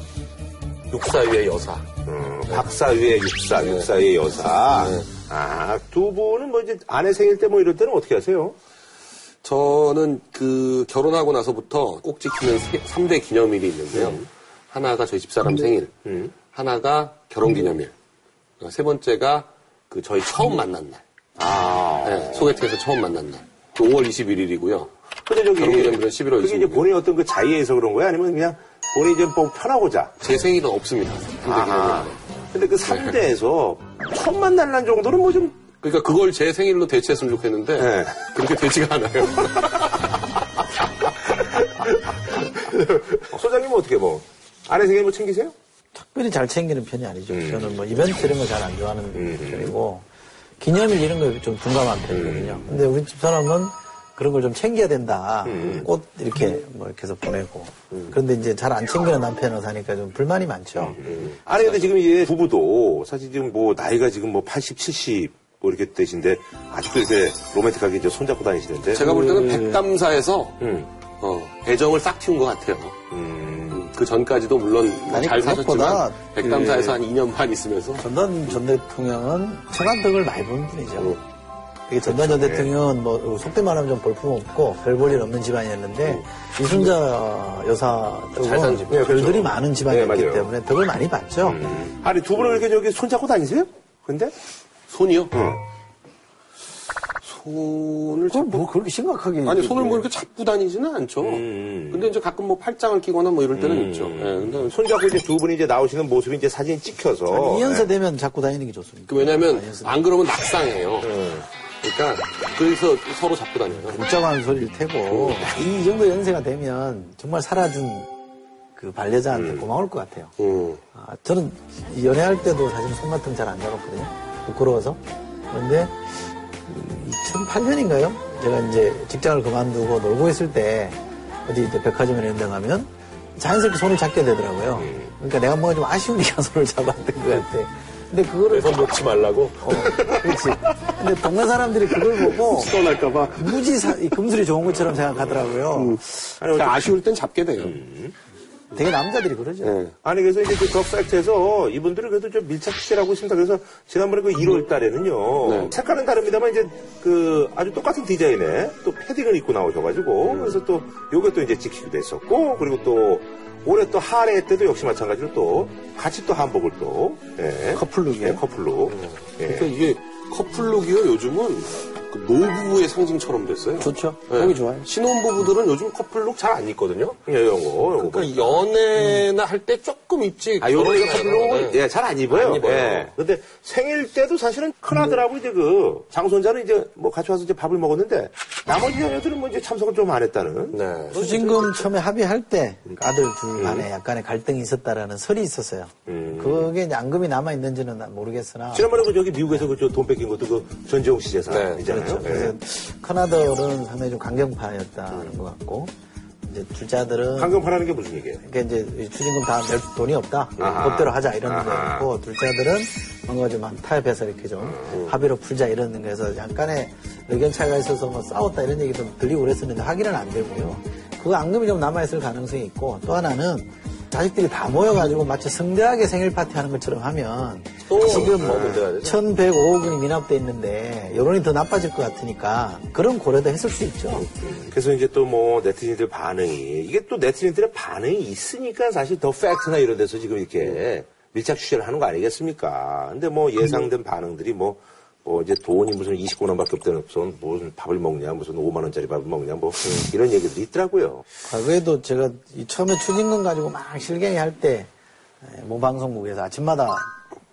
육사위의 여사. 음, 박사 위에 육사, 육사 위에 여사. 아, 두 분은 뭐 이제 아내 생일 때 뭐 이럴 때는 어떻게 하세요? 저는 그 결혼하고 나서부터 꼭 지키는 3대 기념일이 있는데요. 하나가 저희 집사람 생일, 하나가 결혼 기념일, 세 번째가 그 저희 처음 만난 날. 아. 네, 소개팅에서 처음 만난 날. 그 5월 21일이고요. 근데 저기. 결혼 기념일은 11월 그게 이제 26일. 본인의 어떤 그 자의에서 그런 거야? 아니면 그냥 본인이 좀 뭐 편하고자? 제 생일은 없습니다. 3대 아하. 기념일. 근데 그 3대에서 처음 만날 날 정도는 뭐 좀. 그러니까 그걸 제 생일로 대체했으면 좋겠는데 네. 그렇게 되지가 않아요. 소장님은 어떻게 뭐? 아내 생일 뭐 챙기세요? 특별히 잘 챙기는 편이 아니죠. 저는 뭐 이벤트 이런 거 잘 안 좋아하는 편이고 기념일 이런 거좀 둔감한 편이거든요. 근데 우리 집 사람은 그런 걸 좀 챙겨야 된다. 꽃 이렇게 뭐 이렇게 해서 보내고. 그런데 이제 잘 안 챙기는 남편을 사니까 좀 불만이 많죠. 아니 근데 지금 이 부부도 사실 지금 뭐 나이가 지금 뭐 80, 70 뭐 이렇게 되신데 아직도 이렇게 로맨틱하게 이제 손잡고 다니시는데. 제가 볼 때는 백담사에서 음. 어, 애정을 싹 틔운 것 같아요. 음. 그 전까지도 물론 뭐 아니, 잘 사셨지만 백담사에서 그- 한 2년 반 있으면서 전두환 전 대통령은 청한덕을 많이 본 분이죠. 되게 전두환 전 대통령은 뭐 속된 말하면 좀 볼품없고 별 볼일 없는 집안이었는데 이순자 여사 잘 사는 쪽은 집. 별들이 많은 집안이었기 네. 때문에 덕을 많이 봤죠. 아니 두 분은 이렇게 저기 손잡고 다니세요? 근데? 손이요? 응. 손을 그걸 뭐 그렇게 심각하게 아니 손을 뭐 이렇게 잡고 다니지는 않죠. 음. 근데 이제 가끔 뭐 팔짱을 끼거나 뭐 이럴 때는 있죠. 예, 근데 손잡고 이제 두 분이 이제 나오시는 모습이 이제 사진 찍혀서. 이연세 되면 자꾸 다니는 게 좋습니다. 그 왜냐면 이연세 안 그러면 낙상해요. 그러니까 그래서 서로 잡고 다녀요. 웃자고 소리를 태고 이 정도 연세가 되면 정말 살아준 그 반려자한테 고마울 것 같아요. 음. 아, 저는 연애할 때도 사실 손마통 잘안 잡았거든요. 부끄러워서. 그런데 2008년인가요? 제가 이제 직장을 그만두고 놀고 있을 때 어디 이제 백화점에 이런 데 가면 자연스럽게 손을 잡게 되더라고요. 그러니까 내가 뭔가 좀 아쉬우니까 손을 잡았던 것 같아. 근데 그거를 손 놓지 말라고 어, 그렇지. 근데 동네 사람들이 그걸 보고 떠날까봐. 무지 사, 이 금술이 좋은 것처럼 생각하더라고요. 아니, 아쉬울 땐 잡게 돼요. 되게 남자들이 그러죠. 네. 아니 그래서 이제 그 덕사이트에서 이분들은 그래도 좀 밀착 취재를 하고 있습니다. 그래서 지난번에 그 1월 달에는요. 네. 색깔은 다릅니다만 이제 그 아주 똑같은 디자인에 또 패딩을 입고 나오셔가지고 그래서 또 요게 또 이제 찍히기도 했었고 그리고 또 올해 또 한해 때도 역시 마찬가지로 또 같이 또 한복을 또 예. 커플룩이요? 예, 커플룩. 예. 그러니까 이게 커플룩이요 요즘은 그 노부부의 상징처럼 됐어요. 좋죠. 네. 보기 좋아요. 신혼부부들은 요즘 커플룩 잘 안 입거든요. 예, 이런 거. 이런 거. 그러니까 연애나 할때 조금 입지. 아, 요런 커플룩은 네. 예, 잘 안 입어요. 안 입어요. 예. 근데 생일 때도 사실은 큰아들하고 이제 그 장손자는 이제 뭐 같이 와서 이제 밥을 먹었는데 나머지 자녀들은 뭐 이제 참석을 좀 안 했다는. 네. 수징금 처음에 합의할 때 아들 둘 간에 약간의 갈등이 있었다라는 설이 있었어요. 그게 이제 앙금이 남아 있는지는 난 모르겠으나 지난번에 그 저기 미국에서 그 돈 뺏긴 것도 그 전재홍 씨 재산이잖아요. 그렇죠. 예. 그래서 큰아들은 상당히 좀 강경파였다는 것 같고 이제 투자들은 황금파라는 게 무슨 얘기예요? 그러니까 이제 이 추징금 다낼 돈이 없다. 아하. 법대로 하자 이런. 거고 둘째들은 뭔가 좀 타협해서 이렇게 좀 음. 합의로 풀자 이런 거에서 약간의 의견 차이가 있어서 뭐 싸웠다 이런 얘기도 들리고 그랬었는데 확인은 안 되고요. 그 앙금이 좀 남아있을 가능성이 있고 또 하나는 자식들이 다 모여가지고 마치 성대하게 생일 파티 하는 것처럼 하면 또 지금 뭐 문제가 되죠? 1105억 원이 미납돼 있는데 여론이 더 나빠질 것 같으니까 그런 고려도 했을 수 있죠. 그래서 이제 또 뭐 네티즌들 반응이 이게 또 네티즌들의 반응이 있으니까 사실 더 팩트나 이런 데서 지금 이렇게 밀착 취재를 하는 거 아니겠습니까? 근데 뭐 예상된 반응들이 뭐, 뭐 이제 돈이 무슨 29만 원밖에 없다는 무슨 무슨 밥을 먹냐 무슨 5만 원짜리 밥을 먹냐 뭐 이런 얘기들이 있더라고요. 과거에도 제가 이 처음에 추징금 가지고 막 실갱이 할 때 모방송국에서 아침마다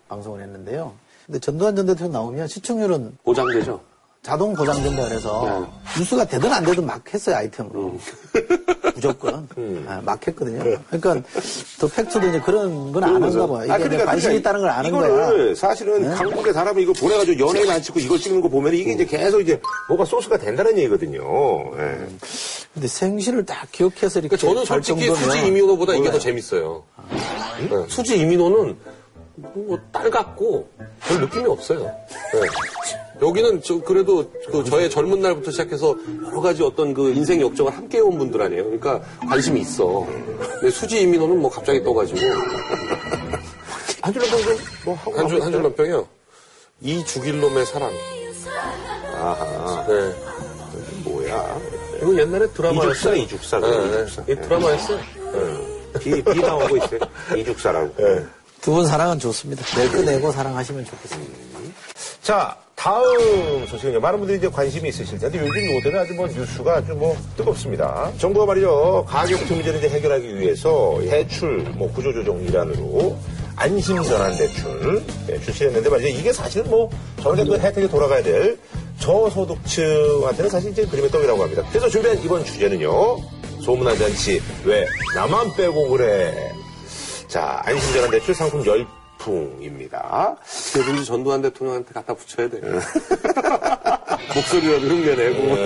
방송을 했는데요. 근데 전두환 전 대통령 나오면 시청률은 보장되죠. 자동 보장된다 그래서 뉴스가 되든 안 되든 막 했어요 아이템으로 무조건 아, 막 했거든요. 그러니까 더 팩트도 이제 그런 건 아는가 봐요. 이게 이제 관심이 있다는 걸 아는 그러니까 거야. 사실은 강북의 사람이 이거 보내가지고 연예인 안 찍고 이걸 찍는 거 보면 이게 이제 계속 이제 뭐가 소스가 된다는 얘기거든요. 예. 근데 생시를 딱 기억해서 이렇게 그러니까 저는 할 솔직히 수지 이민호보다 이게. 더 재밌어요. 네, 수지 이민호는 뭐 딸 같고 별 느낌이 없어요. 네. 여기는 저 그래도 그 저의 젊은 날부터 시작해서 여러 가지 어떤 그 인생 역정을 함께 해온 분들 아니에요. 그러니까 관심이 있어. 근데 수지 이민호는 뭐 갑자기 떠가지고 한줄 평뭐 하고 한줄 하고 한줄 있어요. 남평이요. 이 죽일 놈의 사랑. 아하. 네. 뭐야. 이거 옛날에 드라마였어요. 이죽사, 이죽사. 네, 이죽사. 네. 이 드라마였어요. 비, 비 나오고 있어요. 이죽사라고. 두 분 사랑은 좋습니다. 낼거 내고 사랑하시면 좋겠습니다. 자, 다음 소식은요. 많은 분들이 이제 관심이 있으실 텐데 요즘 요새는 아주 뭐 뉴스가 아주 뭐 뜨겁습니다. 정부가 말이죠. 가계부채 문제를 해결하기 위해서 대출 뭐 구조조정 일환으로 안심전환 대출 네, 출시했는데 말이죠. 이게 사실은 뭐 전에 그 혜택이 돌아가야 될 저소득층한테는 사실 이제 그림의 떡이라고 합니다. 그래서 준비한 이번 주제는요. 소문난 잔치 왜 나만 빼고 그래. 자, 안심전환 대출 상품 열풍입니다. 누군지 전두환 대통령한테 갖다 붙여야 돼. 목소리라도 흉내내고.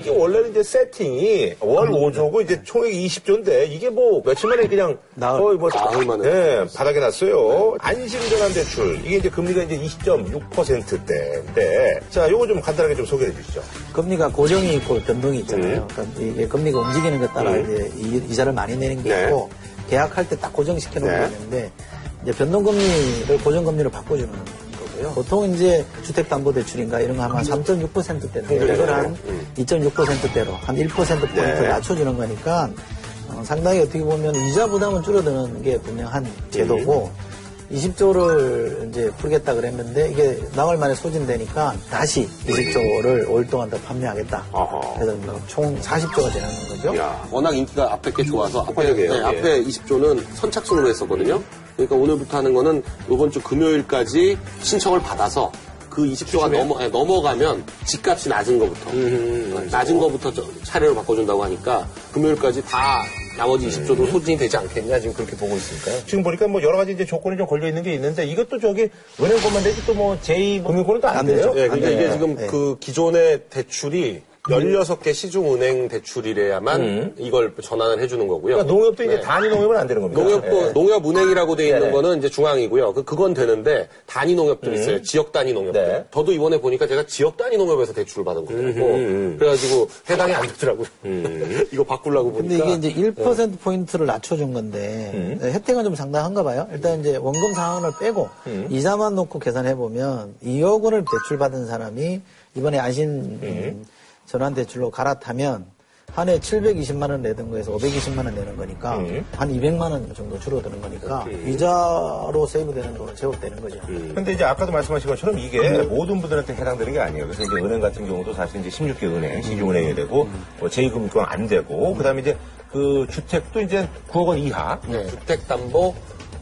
이게 원래는 이제 세팅이 월 5조고 이제 총액이 20조인데 이게 뭐 며칠 만에 그냥 나흘. 거의 뭐 나흘 만에. 네, 바닥에 났어요. 안심전환 대출 이게 이제 금리가 이제 20.6%대인데 자 요거 좀 간단하게 좀 소개해 주시죠. 금리가 고정이 있고 변동이 있잖아요. 음. 그러니까 이게 금리가 움직이는 것 따라 이제 이- 이자를 많이 내는 게 네. 있고 계약할 때 딱 고정시켜 놓은 네. 게 있는데 이제 변동금리를 고정금리로 바꿔주는 거고요. 보통 이제 주택담보대출인가 이런 거 하면 3.6%대인데 이걸 한 2.6%대로 한 1%포인트 네. 낮춰주는 거니까 어, 상당히 어떻게 보면 이자 부담은 줄어드는 게 분명한 제도고 20조를 이제 풀겠다 그랬는데 이게 나흘 만에 소진되니까 다시 20조를 5일 동안 더 판매하겠다. 그래서 뭐총 40조가 되는 거죠. 야. 워낙 인기가 앞에 게 좋아서 앞에. 네, 예. 앞에 20조는 선착순으로 했었거든요. 그러니까 오늘부터 하는 거는 이번 주 금요일까지 신청을 받아서 그 20조가 넘어, 예, 넘어가면 집값이 낮은 거부터 음. 낮은 거부터 저- 차례로 바꿔준다고 하니까 금요일까지 다 나머지 20조도 소진이 되지 않겠냐 지금 그렇게 보고 있으니까요. 지금 보니까 뭐 여러 가지 이제 조건이 좀 걸려 있는 게 있는데 이것도 저기 은행권만 되지 또 뭐 제2 금융권은 또 안? 되죠. 예, 그러니까 네. 이게 지금 네. 그 기존의 대출이 16개 시중은행 대출이래야만 이걸 전환을 해주는 거고요. 그러니까 농협도 이제 네. 단위 농협은 안 되는 겁니다. 농협도 예. 농협은행이라고 돼 있는 네네. 거는 이제 중앙이고요. 그 그건 되는데 단위 농협들 있어요. 지역 단위 농협들. 네. 저도 이번에 보니까 제가 지역 단위 농협에서 대출을 받은 거더라고. 그래가지고 해당이 안 되더라고요. 이거 바꾸려고 근데 보니까. 이게 이제 1% 포인트를 낮춰준 건데 네, 혜택은 좀 상당한가 봐요. 일단 이제 원금 상환을 빼고 이자만 놓고 계산해 보면 2억 원을 대출 받은 사람이 이번에 안신 음, 전환 대출로 갈아타면 한 해 720만 원 내던 거에서 520만 원 내는 거니까 한 200만 원 정도 줄어드는 거니까 이자로 세이브되는 돈은 제법 되는 거죠. 근데 이제 아까도 말씀하신 것처럼 이게 모든 분들한테 해당되는 게 아니에요. 그래서 이제 은행 같은 경우도 사실 이제 16개 은행, 시중은행이 되고, 뭐 제2금융권 안 되고, 그 다음에 이제 그 주택도 이제 9억 원 이하. 네. 주택담보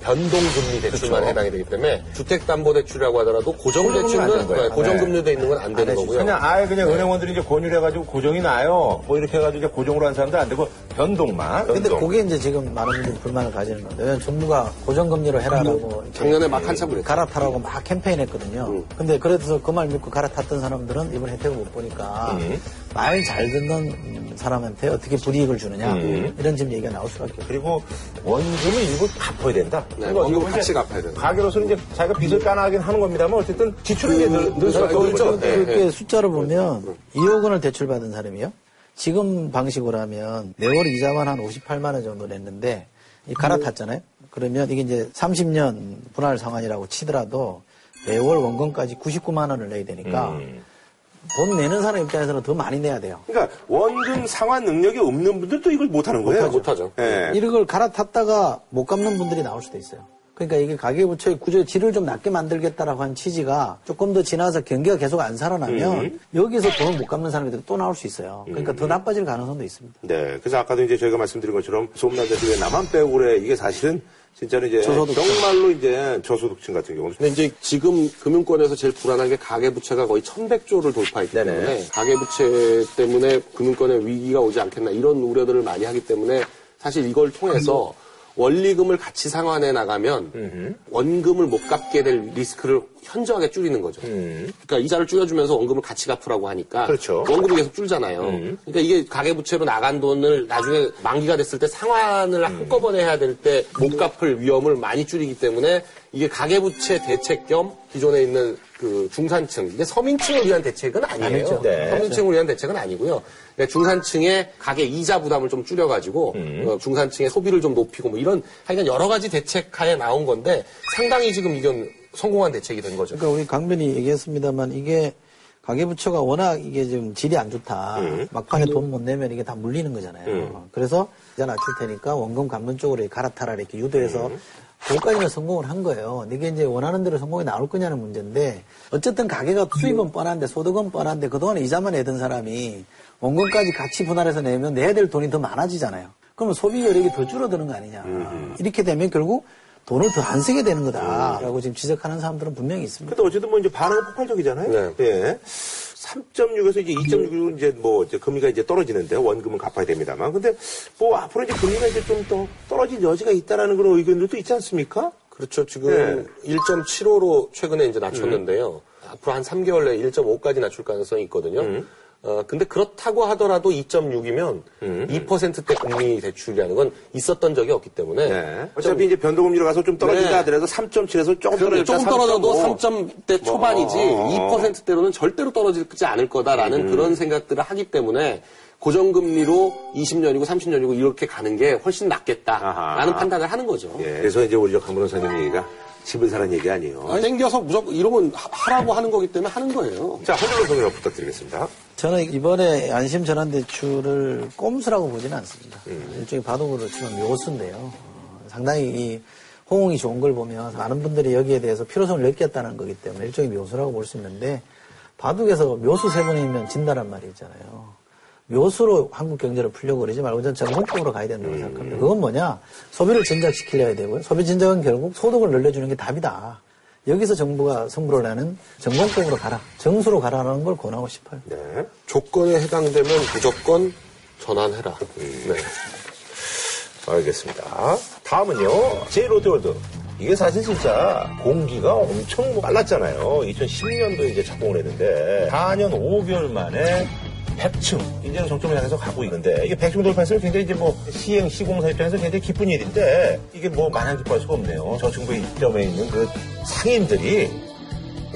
변동금리 대출만 해당이 되기 때문에 주택담보대출이라고 하더라도 고정대출은 거예요. 네, 고정금리로 돼 있는 건 안 되는 거고요. 그냥 아예 그냥 은행원들이 이제 권유를 해가지고 고정이 나요. 뭐 이렇게 해가지고 이제 고정으로 한 사람들 안 되고 변동만. 근데 변동. 그게 이제 지금 많은 분들이 불만을 가지는 건데 왜냐면 정부가 고정금리로 해라라고 작년에 막 한참 그랬죠. 갈아타라고 막 캠페인 했거든요. 근데 그래서 그 말 믿고 갈아탔던 사람들은 이번 혜택을 못 보니까 말잘 듣는 음, 사람한테 어떻게 불이익을 주느냐 이런 지금 얘기가 나올 수밖에 없어요. 그리고 원금을 일부 갚아야 된다. 네, 그러니까 원금 같이 갚아야 된다. 가게로서는 이제 자기가 빚을 까나가긴 하는 겁니다만 어쨌든 지출은 이제 늘, 늘 수밖에 없는 거죠. 네. 그렇게 숫자를 보면 2억 원을 대출받은 사람이요. 지금 방식으로 하면 매월 이자만 한 58만 원 정도 냈는데 이 갈아탔잖아요. 그러면 이게 이제 30년 분할 상환이라고 치더라도 매월 원금까지 99만 원을 내야 되니까 돈 내는 사람 입장에서는 더 많이 내야 돼요. 그러니까 원금 상환 능력이 없는 분들도 이걸 못하는 거예요. 못하죠. 예. 이걸 갈아탔다가 못 갚는 분들이 나올 수도 있어요. 그러니까 이게 가계부처의 구조의 질을 좀 낮게 만들겠다라고 한 취지가 조금 더 지나서 경기가 계속 안 살아나면 여기서 돈을 못 갚는 사람들이 또 나올 수 있어요. 그러니까 더 나빠질 가능성도 있습니다. 네. 그래서 아까도 이제 저희가 말씀드린 것처럼 소문난다시 왜 나만 빼고 그래. 이게 사실은 진짜로 이제 저소득층. 정말로 이제 저소득층 같은 경우는 근데 이제 지금 금융권에서 제일 불안한 게 가계부채가 거의 1100조를 돌파했기 네네. 때문에 가계부채 때문에 금융권에 위기가 오지 않겠나 이런 우려들을 많이 하기 때문에 사실 이걸 통해서 원리금을 같이 상환해 나가면 원금을 못 갚게 될 리스크를 현저하게 줄이는 거죠. 그러니까 이자를 줄여주면서 원금을 같이 갚으라고 하니까 그렇죠. 원금이 계속 줄잖아요. 그러니까 이게 가계부채로 나간 돈을 나중에 만기가 됐을 때 상환을 한꺼번에 해야 될 때 못 갚을 위험을 많이 줄이기 때문에 이게 가계부채 대책 겸 기존에 있는 그 중산층 이게 서민층을 위한 대책은 아니에요. 네. 서민층을 위한 대책은 아니고요. 그러니까 중산층의 가계 이자 부담을 좀 줄여가지고 어, 중산층의 소비를 좀 높이고 뭐 이런 하여간 여러 가지 대책하에 나온 건데 상당히 지금 이건 성공한 대책이 된 거죠. 그러니까 우리 강변이 얘기했습니다만 이게 가계부처가 워낙 이게 좀 질이 안 좋다. 막판에 돈 못 내면 이게 다 물리는 거잖아요. 그래서 이자 낮출 테니까 원금 갚는 쪽으로 갈아타라 이렇게 유도해서 그것까지는 성공을 한 거예요. 이게 이제 원하는 대로 성공이 나올 거냐는 문제인데 어쨌든 가게가 수입은 뻔한데 소득은 뻔한데 그동안 이자만 내던 사람이 원금까지 같이 분할해서 내면 내야 될 돈이 더 많아지잖아요. 그러면 소비 여력이 더 줄어드는 거 아니냐. 이렇게 되면 결국 돈을 더 안 쓰게 되는 거다라고 지금 지적하는 사람들은 분명히 있습니다. 근데 어쨌든 뭐 이제 반응은 폭발적이잖아요. 네. 예. 3.6에서 이제 2.6으로 이제 뭐 이제 금리가 이제 떨어지는데 원금은 갚아야 됩니다만. 근데 뭐 앞으로 이제 금리가 이제 좀 더 떨어질 여지가 있다라는 그런 의견들도 있지 않습니까? 그렇죠. 지금 1.75로 최근에 이제 낮췄는데요. 앞으로 한 3개월 내에 1.5까지 낮출 가능성이 있거든요. 어, 근데 그렇다고 하더라도 2.6이면 2%대 금리 대출이라는 건 있었던 적이 없기 때문에 네. 어차피 이제 변동금리로 가서 좀 떨어진다 네. 하더라도 3.7에서 조금 떨어졌다. 조금 떨어져도 3.5. 3점대 초반이지 뭐. 2%대로는 절대로 떨어지지 않을 거다라는 그런 생각들을 하기 때문에 고정금리로 20년이고 30년이고 이렇게 가는 게 훨씬 낫겠다라는 아하. 판단을 하는 거죠. 예. 그래서 이제 우리 강 변호사님 얘기가 집을 사는 얘기 아니에요. 아, 땡겨서 무조건 이러면 하- 하라고 하는 거기 때문에 하는 거예요. 자, 허준호 성님 부탁드리겠습니다. 저는 이번에 안심 전환 대출을 꼼수라고 보지는 않습니다. 일종의 바둑으로 치면 묘수인데요. 어, 상당히 이 호응이 좋은 걸 보면 많은 분들이 여기에 대해서 필요성을 느꼈다는 거기 때문에 일종의 묘수라고 볼 수 있는데 바둑에서 묘수 세 번이면 진다란 말이 있잖아요. 묘수로 한국 경제를 풀려고 그러지 말고 저는 정공법으로 가야 된다고 생각합니다. 그건 뭐냐? 소비를 진작시키려야 되고요. 소비 진작은 결국 소득을 늘려주는 게 답이다. 여기서 정부가 승부를 내는 정공법으로 가라. 정수로 가라는 걸 권하고 싶어요. 네. 조건에 해당되면 무조건 전환해라. 네. 알겠습니다. 다음은요, 제2롯데월드. 이게 사실 진짜 공기가 엄청 빨랐잖아요. 2010년도에 이제 착공을 했는데 4년 5개월 만에 100층 이제는 정점을 향해서 가고 있는데 이게 100층 돌파했으면 굉장히 이제 뭐 시행 시공사 입장에서 굉장히 기쁜 일인데 이게 뭐 마냥 기뻐할 수가 없네요. 저층부 입점에 있는 그 상인들이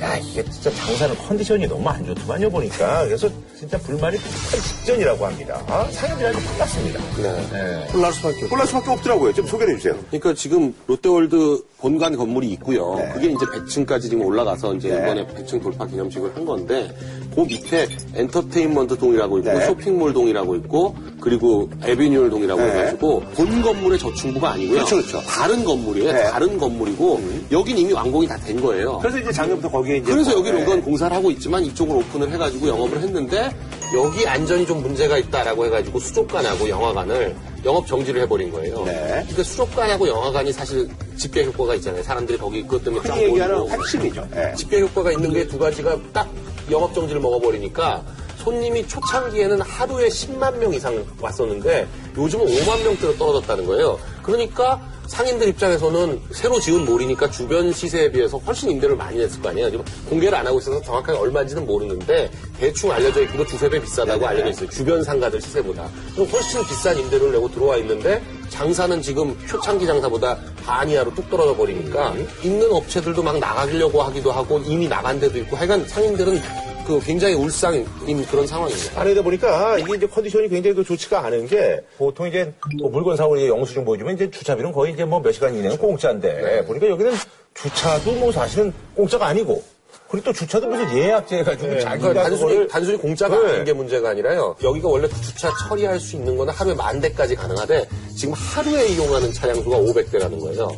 야 이게 진짜 장사는 컨디션이 너무 안 좋더만요 보니까 그래서 진짜 불만이 폭발 직전이라고 합니다. 상인들한테 끝났습니다. 네. 네. 혼날 수밖에 없죠. 혼날 수밖에 없더라고요. 좀 소개해 주세요. 그러니까 지금 롯데월드 본관 건물이 있고요. 네. 그게 이제 100층까지 지금 올라가서 이제 이번에 100층 돌파 기념식을 한 건데 그 밑에 엔터테인먼트 동이라고 있고 네. 쇼핑몰 동이라고 있고 그 그리고 에비뉴얼 동이라고 네. 해가지고 본 건물의 저층부가 아니고요. 그렇죠, 그렇죠. 다른 건물이에요. 네. 다른 건물이고 여긴 이미 완공이 다 된 거예요. 그래서 이제 작년부터 거기에 이제. 그래서 뭐, 여기를 네. 공사를 하고 있지만 이쪽을 오픈을 해가지고 영업을 했는데 여기 안전이 좀 문제가 있다라고 해가지고 수족관하고 영화관을 영업 정지를 해버린 거예요. 네. 그러니까 수족관하고 영화관이 사실 집계 효과가 있잖아요. 사람들이 거기 그것 때문에 쫙 흔히 얘기하는. 핵심이죠. 네. 집계 효과가 있는 게 두 가지가 딱 영업 정지를 먹어버리니까 손님이 초창기에는 하루에 10만 명 이상 왔었는데 요즘은 5만 명대로 떨어졌다는 거예요. 그러니까 상인들 입장에서는 새로 지은 몰이니까 주변 시세에 비해서 훨씬 임대를 많이 냈을 거 아니에요. 지금 공개를 안 하고 있어서 정확하게 얼마인지는 모르는데 대충 알려져 있고 두세 배 비싸다고 알려져 있어요. 주변 상가들 시세보다. 그럼 훨씬 비싼 임대를 내고 들어와 있는데 장사는 지금 초창기 장사보다 반 이하로 뚝 떨어져 버리니까 있는 업체들도 막 나가려고 하기도 하고 이미 나간 데도 있고 하여간 상인들은 그 굉장히 울상인 그런 상황입니다. 아니다 보니까 이게 이제 컨디션이 굉장히 그 좋지가 않은 게 보통 이제 뭐 물건 사고 이제 영수증 보여주면 이제 주차비는 거의 이제 뭐 몇 시간 이내는 공짜인데 보니까 여기는 주차도 뭐 사실은 공짜가 아니고 그리고 또 주차도 무슨 예약제 해가지고 자기가 그러니까 단순히, 그거를 단순히 공짜가 네. 아닌 게 문제가 아니라요. 여기가 원래 주차 처리할 수 있는 거는 하루에 만 대까지 가능하대 지금 하루에 이용하는 차량 수가 500대라는 거예요.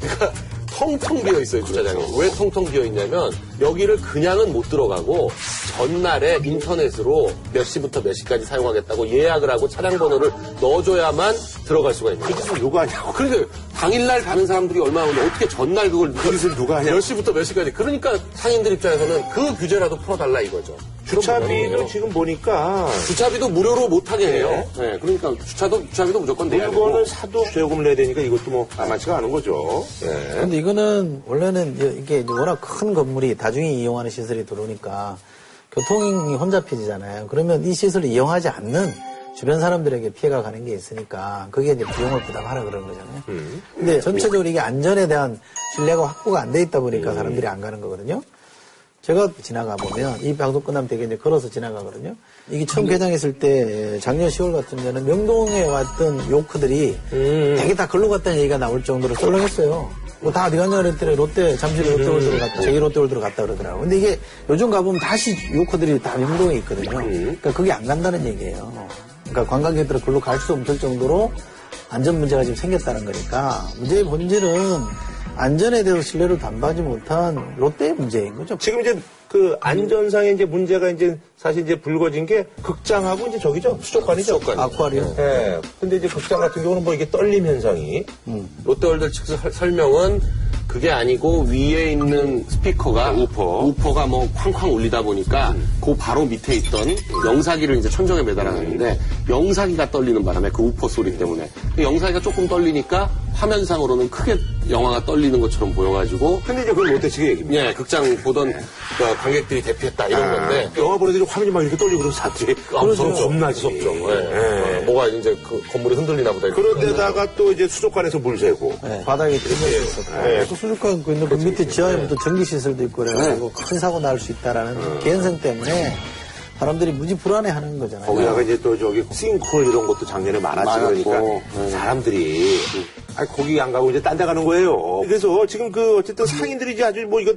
그러니까 텅텅 비어 있어요, 주차장이. 왜 텅텅 비어 있냐면 여기를 그냥은 못 들어가고 전날에 인터넷으로 몇 시부터 몇 시까지 사용하겠다고 예약을 하고 차량 번호를 넣어줘야만 들어갈 수가 있는 거예요. 그것을 누가 하냐고. 그러니까 당일날 가는 사람들이 얼마나 오는데 어떻게 전날 그걸 그것을 누가 하냐고. 몇 시부터 몇 시까지 그러니까 상인들 입장에서는 그 규제라도 풀어달라 이거죠. 주차비는 지금 보니까 주차비도 무료로 못하게 해요. 네, 그러니까 주차도 주차비도 무조건 내야 되고. 물건을 사도 세요금을 내야 되니까 이것도 뭐 만만치가 않은 거죠. 예. 근데 이거는 원래는 이게 워낙 큰 건물이 다중이 이용하는 시설이 들어오니까 교통이 혼잡해지잖아요. 그러면 이 시설을 이용하지 않는 주변 사람들에게 피해가 가는 게 있으니까 그게 이제 비용을 부담하라 그러는 거잖아요. 근데 전체적으로 이게 안전에 대한 신뢰가 확보가 안 돼 있다 보니까 사람들이 안 가는 거거든요. 제가 지나가 보면 이 방송 끝나면 되게 이제 걸어서 지나가거든요. 이게 처음 개장했을 때 작년 10월 같은 데는 명동에 왔던 요크들이 되게 다 글로 갔다는 얘기가 나올 정도로 썰렁했어요. 뭐 다 어디 갔냐 그랬더니 롯데 잠실 롯데월드로 갔다 제2 롯데월드로 갔다 그러더라고요. 근데 이게 요즘 가보면 다시 요크들이 다 명동에 있거든요. 그러니까 그게 안 간다는 얘기예요. 그러니까 관광객들은 글로 갈 수 없을 정도로 안전 문제가 지금 생겼다는 거니까 문제의 본질은 안전에 대해서 신뢰를 담보하지 못한 롯데의 문제인 거죠. 지금 이제 그 안전상의 이제 문제가 이제 사실 이제 불거진 게 극장하고 이제 저기죠 수족관이죠. 수족관. 아쿠아리움. 예. 근데 이제 극장 같은 경우는 뭐 이게 떨림 현상이 롯데월드 측 설- 설명은 그게 아니고 위에 있는 스피커가 우퍼 우퍼가 뭐 쾅쾅 울리다 보니까 그 바로 밑에 있던 영사기를 이제 천정에 매달아놨는데 영사기가 떨리는 바람에 그 우퍼 소리 때문에 그 영사기가 조금 떨리니까 화면상으로는 크게 영화가 떨리는 것처럼 보여가지고 근데 이제 그건 롯데 측의 얘기입니다. 예 극장 보던 그 관객들이 대피했다 이런 건데 영화 보는 애들이 화면이 막 이렇게 떨리고 그러면 사람들이 아, 무섭죠. 겁나지. 무섭죠. 예. 어, 뭐가 이제 그 건물이 흔들리나 보다. 그런데다가 또 이제 수족관에서 물 새고. 네, 바닥에 뚫려 있었고 또 수족관 그 있는 그 밑에 지하에 또 전기 시설도 있고 그래가지고 큰 사고 날 수 있다라는 개연성 때문에 사람들이 무지 불안해하는 거잖아요. 거기다가 이제 또 저기 싱크홀 이런 것도 작년에 많았지 그러니까 네. 사람들이 아니 거기 안 가고 이제 딴 데 가는 거예요. 그래서 지금 그 어쨌든 상인들이 이제 아주 뭐 이거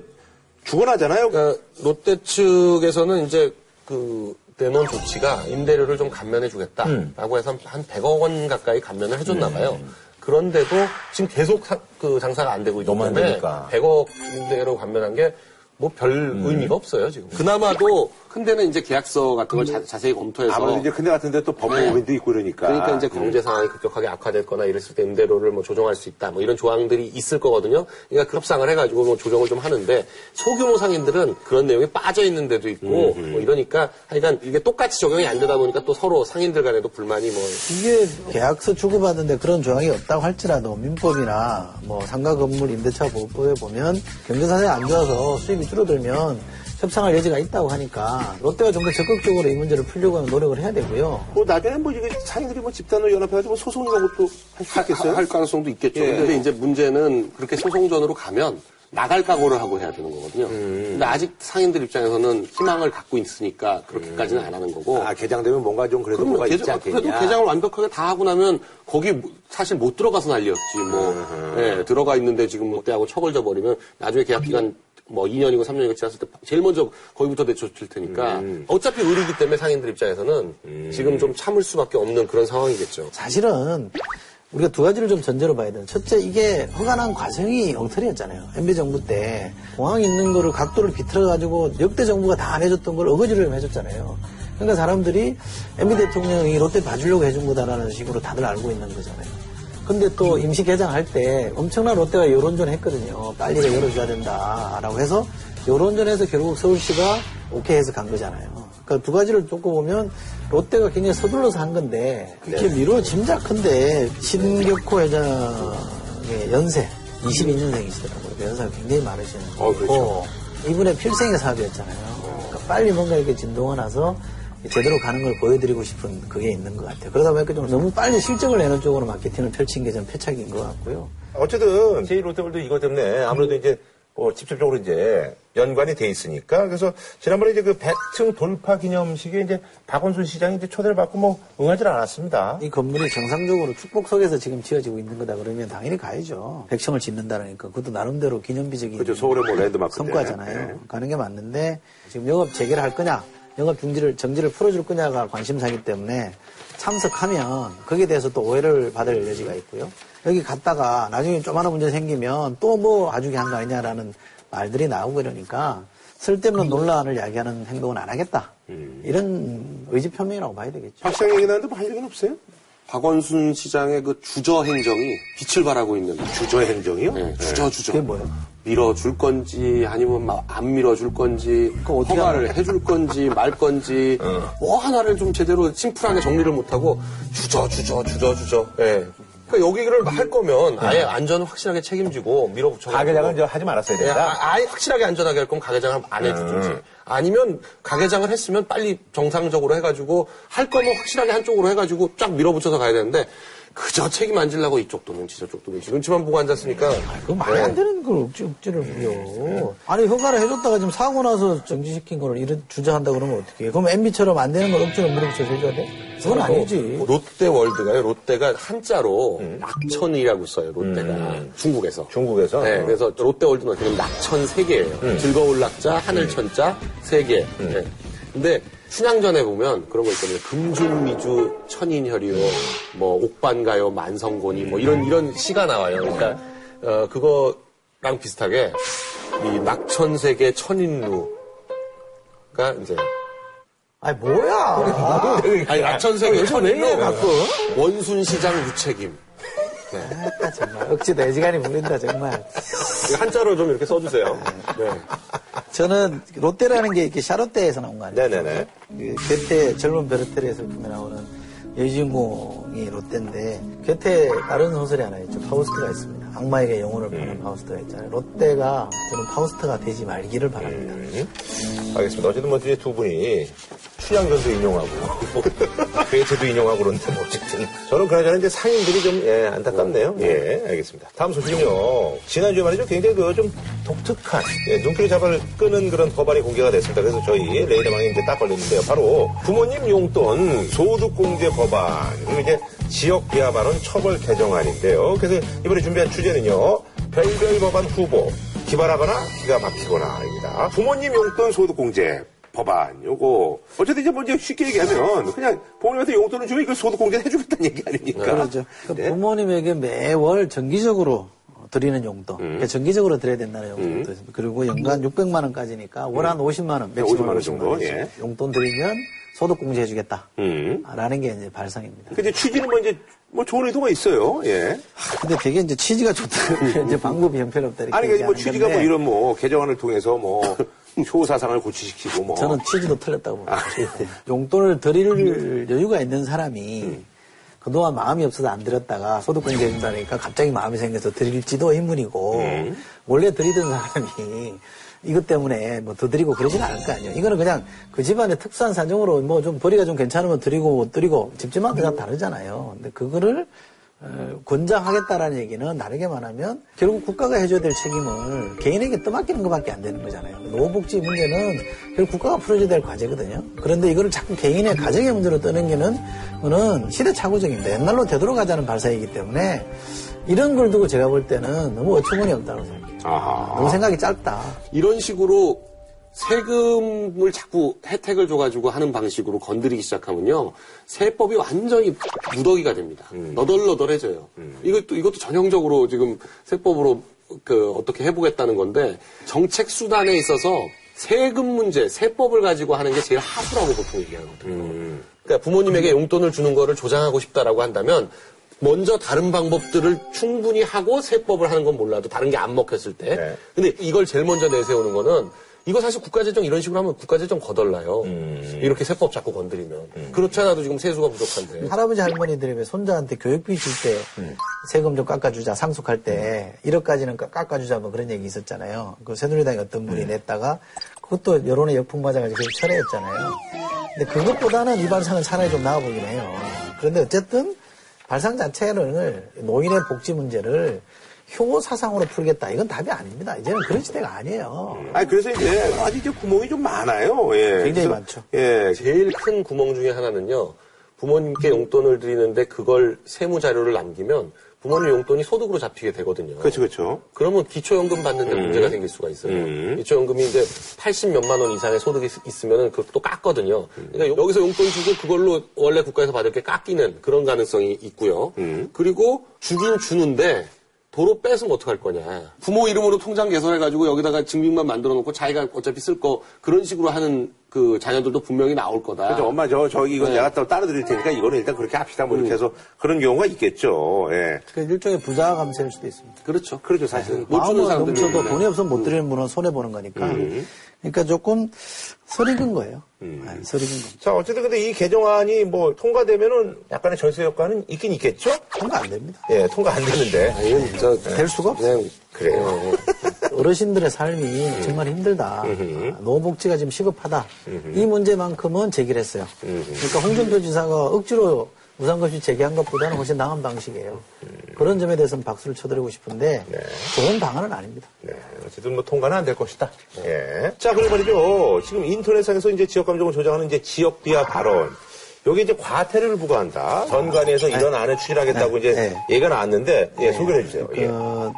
죽어나잖아요. 그러니까 롯데 측에서는 이제 그 내놓은 조치가 임대료를 좀 감면해 주겠다라고 해서 한 100억 원 가까이 감면을 해줬나 봐요. 그런데도 지금 계속 사- 그 장사가 안 되고 있기 때문에 되니까. 100억 임대로 감면한 게 뭐별 의미가 없어요 지금. 그나마도 큰 데는 이제 계약서 같은 걸 자, 세히 검토해서 아무래도 이제 근데 같은데 또 법무법인도 있고 그러니까. 그러니까 이제 경제 상황이 급격하게 악화됐거나 이랬을 때 임대료를 뭐 조정할 수 있다 뭐 이런 조항들이 있을 거거든요. 그러니까 그 협상을 해가지고 뭐 조정을 좀 하는데 소규모 상인들은 그런 내용이 빠져 있는 데도 있고 뭐 이러니까 하여간 이게 똑같이 적용이 안 되다 보니까 또 서로 상인들 간에도 불만이 뭐 이게 계약서 주고받는데 그런 조항이 없다고 할지라도 민법이나 뭐 상가 건물 임대차 보호법에 보면 경제 사정이 안 좋아서 수입이 줄어들면 협상할 여지가 있다고 하니까 롯데가 좀 더 적극적으로 이 문제를 풀려고 하는 노력을 해야 되고요. 뭐 나중에 뭐 이게 상인들이 뭐 집단으로 연합해가지고 뭐 소송 이런 것도 할 수 있겠어요? 할 가능성도 있겠죠. 예. 근데 이제 문제는 그렇게 소송전으로 가면 나갈 각오를 하고 해야 되는 거거든요. 음. 근데 아직 상인들 입장에서는 희망을 갖고 있으니까 그렇게까지는 안 하는 거고. 아 개장되면 뭔가 좀 그래도 뭐가 있지 개장, 않겠냐. 그래도 개장을 완벽하게 다 하고 나면 거기 뭐- 사실 못 들어가서 난리였지. 뭐 예, 들어가 있는데 지금 롯데하고 척을 져버리면 나중에 계약 기간 뭐 2년이고 3년이고 지났을 때 제일 먼저 거기부터 내쫓을 테니까 음. 어차피 의리기 때문에 상인들 입장에서는 지금 좀 참을 수밖에 없는 그런 상황이겠죠. 사실은 우리가 두 가지를 좀 전제로 봐야 돼요. 첫째, 이게 허가난 과정이 엉터리였잖아요. MB 정부 때 공항에 있는 거를 각도를 비틀어가지고 역대 정부가 다 안 해줬던 걸 어거지로 좀 해줬잖아요. 그러니까 사람들이 MB 대통령이 롯데 봐주려고 해준 거다라는 식으로 다들 알고 있는 거잖아요. 근데 또 임시 개장할 때 엄청난 롯데가 여론전 했거든요. 빨리 열어줘야 된다라고 해서 여론전에서 결국 서울시가 오케이 해서 간 거잖아요. 그러니까 두 가지를 놓고 보면 롯데가 굉장히 서둘러서 한 건데 이렇게 미뤄 짐작컨대 신격호 회장의 연세 22년생이시더라고요. 연세가 굉장히 많으시는 어, 그렇죠. 거고 이분의 필생의 사업이었잖아요. 그러니까 빨리 뭔가 이렇게 진동을 나서 제대로 가는 걸 보여드리고 싶은 그게 있는 것 같아요. 그러다 보니까 좀 너무 빨리 실적을 내는 쪽으로 마케팅을 펼친 게 좀 패착인 것 같고요. 어쨌든 제1롯데월드 이것 때문에 아무래도 이제 어, 직접적으로 이제 연관이 돼 있으니까 그래서 지난번에 이제 그 100층 돌파 기념식에 이제 박원순 시장이 이제 초대를 받고 뭐 응하지 않았습니다. 이 건물이 정상적으로 축복 속에서 지금 지어지고 있는 거다 그러면 당연히 가야죠. 백층을 짓는다니까 그것도 나름대로 기념비적인 그렇죠. 서울의 뭐 랜드마크인데. 성과잖아요. 네. 가는 게 맞는데 지금 영업 재개를 할 거냐, 영업 중지를 정지를 풀어줄 거냐가 관심사기 때문에 참석하면 거기에 대해서 또 오해를 받을 여지가 있고요. 여기 갔다가 나중에 조그마한 문제 생기면 또 뭐 아주게 한거 아니냐라는 말들이 나오고 이러니까 쓸데없는 논란을 야기하는 행동은 안 하겠다. 이런 의지 표명이라고 봐야 되겠죠. 박 시장 얘기 나는데 뭐 할 얘기는 없어요? 박원순 시장의 그 주저 행정이 빛을 발하고 있는 주저 행정이요? 네, 주저 주저. 그게 뭐예요? 밀어줄 건지 아니면 막 안 밀어줄 건지 허가를 해줄 건지 말 건지 뭐 하나를 좀 제대로 심플하게 정리를 못하고 주저 주저 주저 주저. 예. 그러니까 여기를 할 거면 아예 안전을 확실하게 책임지고 밀어붙여 가게장은 이제 하지 말았어야 예, 된다. 아, 아예 확실하게 안전하게 할 거면 가게장을 안 해주든지. 아니면 가게장을 했으면 빨리 정상적으로 해가지고 할 거면 확실하게 한쪽으로 해가지고 쫙 밀어붙여서 가야 되는데 그저 책임 안 지려고 이쪽 도는 저쪽 도는 눈치만 보고 앉았으니까 그거 말이 안 되는 걸 억지, 억지를 부려. 아니, 허가를 해줬다가 지금 사고 나서 정지시킨 거를 이런 주저한다 그러면 어떻게 해? 그럼 MB처럼 안 되는 걸 억지로 밀어붙여서 해줘야 돼? 그건 아니지. 롯데월드가요. 롯데가 한자로 낙천이라고 써요. 롯데가 중국에서. 중국에서 네, 그래서 롯데월드는 어떻게 보면 낙천 세 개예요. 즐거울 낙자, 하늘천자 세 개. 네. 근데 춘향전에 보면 그런 거 있거든요. 금중미주, 천인혈이요, 뭐 옥반가요, 만성곤이 뭐 이런 이런 시가 나와요. 그러니까 어, 그거랑 비슷하게 이 낙천세계 천인루가 이제 아니, 뭐야. 아니 낙천세계 요즘 왜 이래, 천인루 가끔? 원순시장 유책임. 아따, 정말. 억지도 애지간히 부린다, 정말. 이거 한자로 좀 이렇게 써주세요. 네. 저는 롯데라는 게 이렇게 샤롯데에서 나온 거 아니에요? 네네네. 그 곁에 젊은 베르테르의 슬픔에 나오는 여주인공이 롯데인데 곁에 다른 소설이 하나 있죠. 파우스트가 있습니다. 악마에게 영혼을 파는 파우스트가 있잖아요. 롯데가 저는 파우스트가 되지 말기를 바랍니다. 알겠습니다. 어쨌든 뭐 이제 두 분이 춘향전도 인용하고 괴테도 인용하고 그런데 뭐 어쨌든 저는 그나저나 이제 상인들이 좀 예, 안타깝네요. 예, 알겠습니다. 다음 소식은요. 지난주에 말이죠. 굉장히 그 좀 독특한 예, 눈길을 잡아 끄는 그런 법안이 공개가 됐습니다. 그래서 저희 레이더망에 이제 딱 걸렸는데요. 바로 부모님 용돈 소득공제 법안 그리고 이제 지역 비하 발언 처벌 개정안인데요. 그래서 이번에 준비한 주제는요. 별별 법안 후보 기발하거나 기가 막히거나입니다. 부모님 용돈 소득 공제 법안 요거 어쨌든 이제 먼저 쉽게 얘기하면 그냥 부모님한테 용돈을 주면 이걸 소득 공제 해주겠다는 얘기 아닙니까? 그렇죠. 그 네. 부모님에게 매월 정기적으로 드리는 용돈, 그러니까 정기적으로 드려야 된다는 용돈도 있습니다. 그리고 연간 600만 원까지니까 월 한 50만 원, 맥시멈 50만 원 50만 정도, 원 예. 용돈 드리면 소득공제 해주겠다. 음. 라는 게 이제 발상입니다. 그 이제 취지는 뭐 이제 뭐 좋은 의도가 있어요. 예. 근데 되게 이제 취지가 좋다. 이제 방법이 형편없다. 이렇게 아니 그러니까 뭐 취지가 뭐 건데 이런 뭐 개정안을 통해서 뭐 효사상을 고취시키고 뭐 저는 취지도 틀렸다고 봅니다. 아, 예. 용돈을 드릴 여유가 있는 사람이 그동안 마음이 없어서 안 드렸다가 소득공제 해준다니까 갑자기 마음이 생겨서 드릴지도 의문이고 원래 드리던 사람이 이것 때문에 뭐 더 드리고 그러진 않을 거 아니에요. 이거는 그냥 그 집안의 특수한 사정으로 뭐 좀 벌이가 좀 괜찮으면 드리고 못 드리고 집집마다 다 다르잖아요. 근데 그거를 어, 권장하겠다라는 얘기는 다르게 말 하면 결국 국가가 해줘야 될 책임을 개인에게 떠맡기는 것밖에 안 되는 거잖아요. 노후복지 문제는 결국 국가가 풀어줘야 될 과제거든요. 그런데 이거를 자꾸 개인의 가정의 문제로 떠넘기는 거는 시대착오적입니다. 옛날로 되돌아가자는 발사이기 때문에 이런 걸 두고 제가 볼 때는 너무 어처구니 없다고 생각해요. 아하. 너무 생각이 짧다. 이런 식으로 세금을 자꾸 혜택을 줘가지고 하는 방식으로 건드리기 시작하면요. 세법이 완전히 무더기가 됩니다. 너덜너덜해져요. 이것도, 이것도 전형적으로 지금 세법으로 그 어떻게 해보겠다는 건데 정책 수단에 있어서 세금 문제, 세법을 가지고 하는 게 제일 하수라고 보통 얘기하거든요. 그러니까 부모님에게 용돈을 주는 거를 조장하고 싶다라고 한다면 먼저 다른 방법들을 충분히 하고 세법을 하는 건 몰라도 다른 게 안 먹혔을 때. 네. 근데 이걸 제일 먼저 내세우는 거는 이거 사실 국가재정 이런 식으로 하면 국가재정 거덜나요. 이렇게 세법 자꾸 건드리면. 그렇지 않아도 지금 세수가 부족한데. 할아버지 할머니들이 왜 손자한테 교육비 줄때 세금 좀 깎아주자 상속할 때 1억까지는 깎아주자 뭐 그런 얘기 있었잖아요. 그 새누리당의 어떤 분이 냈다가 그것도 여론의 역풍 맞아가지고 계속 철회했잖아요. 근데 그것보다는 이 발상은 차라리 좀 나아 보긴 해요. 그런데 어쨌든 발상 자체를 노인의 복지 문제를 효고 사상으로 풀겠다. 이건 답이 아닙니다. 이제는 그런 시대가 아니에요. 아니, 그래서 이제 아직 이제 구멍이 좀 많아요. 예. 굉장히 그래서, 많죠. 예. 제일 큰 구멍 중에 하나는요. 부모님께 용돈을 드리는데 그걸 세무 자료를 남기면 부모님 용돈이 소득으로 잡히게 되거든요. 그렇죠, 그렇죠. 그러면 기초연금 받는데 문제가 생길 수가 있어요. 음. 기초연금이 이제 80 몇만 원 이상의 소득이 있- 있으면은 그것도 깎거든요. 그러니까 요- 여기서 용돈 주고 그걸로 원래 국가에서 받을 게 깎이는 그런 가능성이 있고요. 음. 그리고 주긴 주는데 도로 뺏으면 어떡할 거냐. 부모 이름으로 통장 개설해가지고 여기다가 증빙만 만들어 놓고 자기가 어차피 쓸 거 그런 식으로 하는 그 자녀들도 분명히 나올 거다. 그렇죠. 엄마, 저, 저, 이거 네. 내가 또 따로 드릴 테니까 이거는 일단 그렇게 합시다. 뭐 이렇게 해서 그런 경우가 있겠죠. 예. 그 일종의 부자 감세일 수도 있습니다. 그렇죠. 그렇죠, 사실은. 못 주는 사람들이 넘쳐도. 돈이 없으면 못 드리는 분은 손해보는 거니까. 그러니까 조금 설익은 거예요. 네, 설익은 겁니다. 자, 어쨌든 근데 이 개정안이 뭐 통과되면은 약간의 절세 효과는 있긴 있겠죠? 통과 안 됩니다. 예, 통과 안 되는데. 아, 이건 진짜 될 수가 없어요. 그래요. 어르신들의 삶이 정말 힘들다. 노후복지가 지금 시급하다. 이 문제만큼은 제기를 했어요. 그러니까 홍준표 지사가 억지로 무상급식 제기한 것보다는 훨씬 나은 방식이에요. 그런 점에 대해서는 박수를 쳐드리고 싶은데 좋은 방안은 아닙니다. 네, 어쨌든 뭐 통과는 안 될 것이다. 예. 자, 그리고 말이죠. 지금 인터넷상에서 이제 지역 감정을 조장하는 이제 지역 비하 발언. 여기 이제 과태료를 부과한다. 전관위에서 이런 안을 추진하겠다고 네. 이제 네. 얘기가 나왔는데, 예, 소개해 주세요. 예. 그,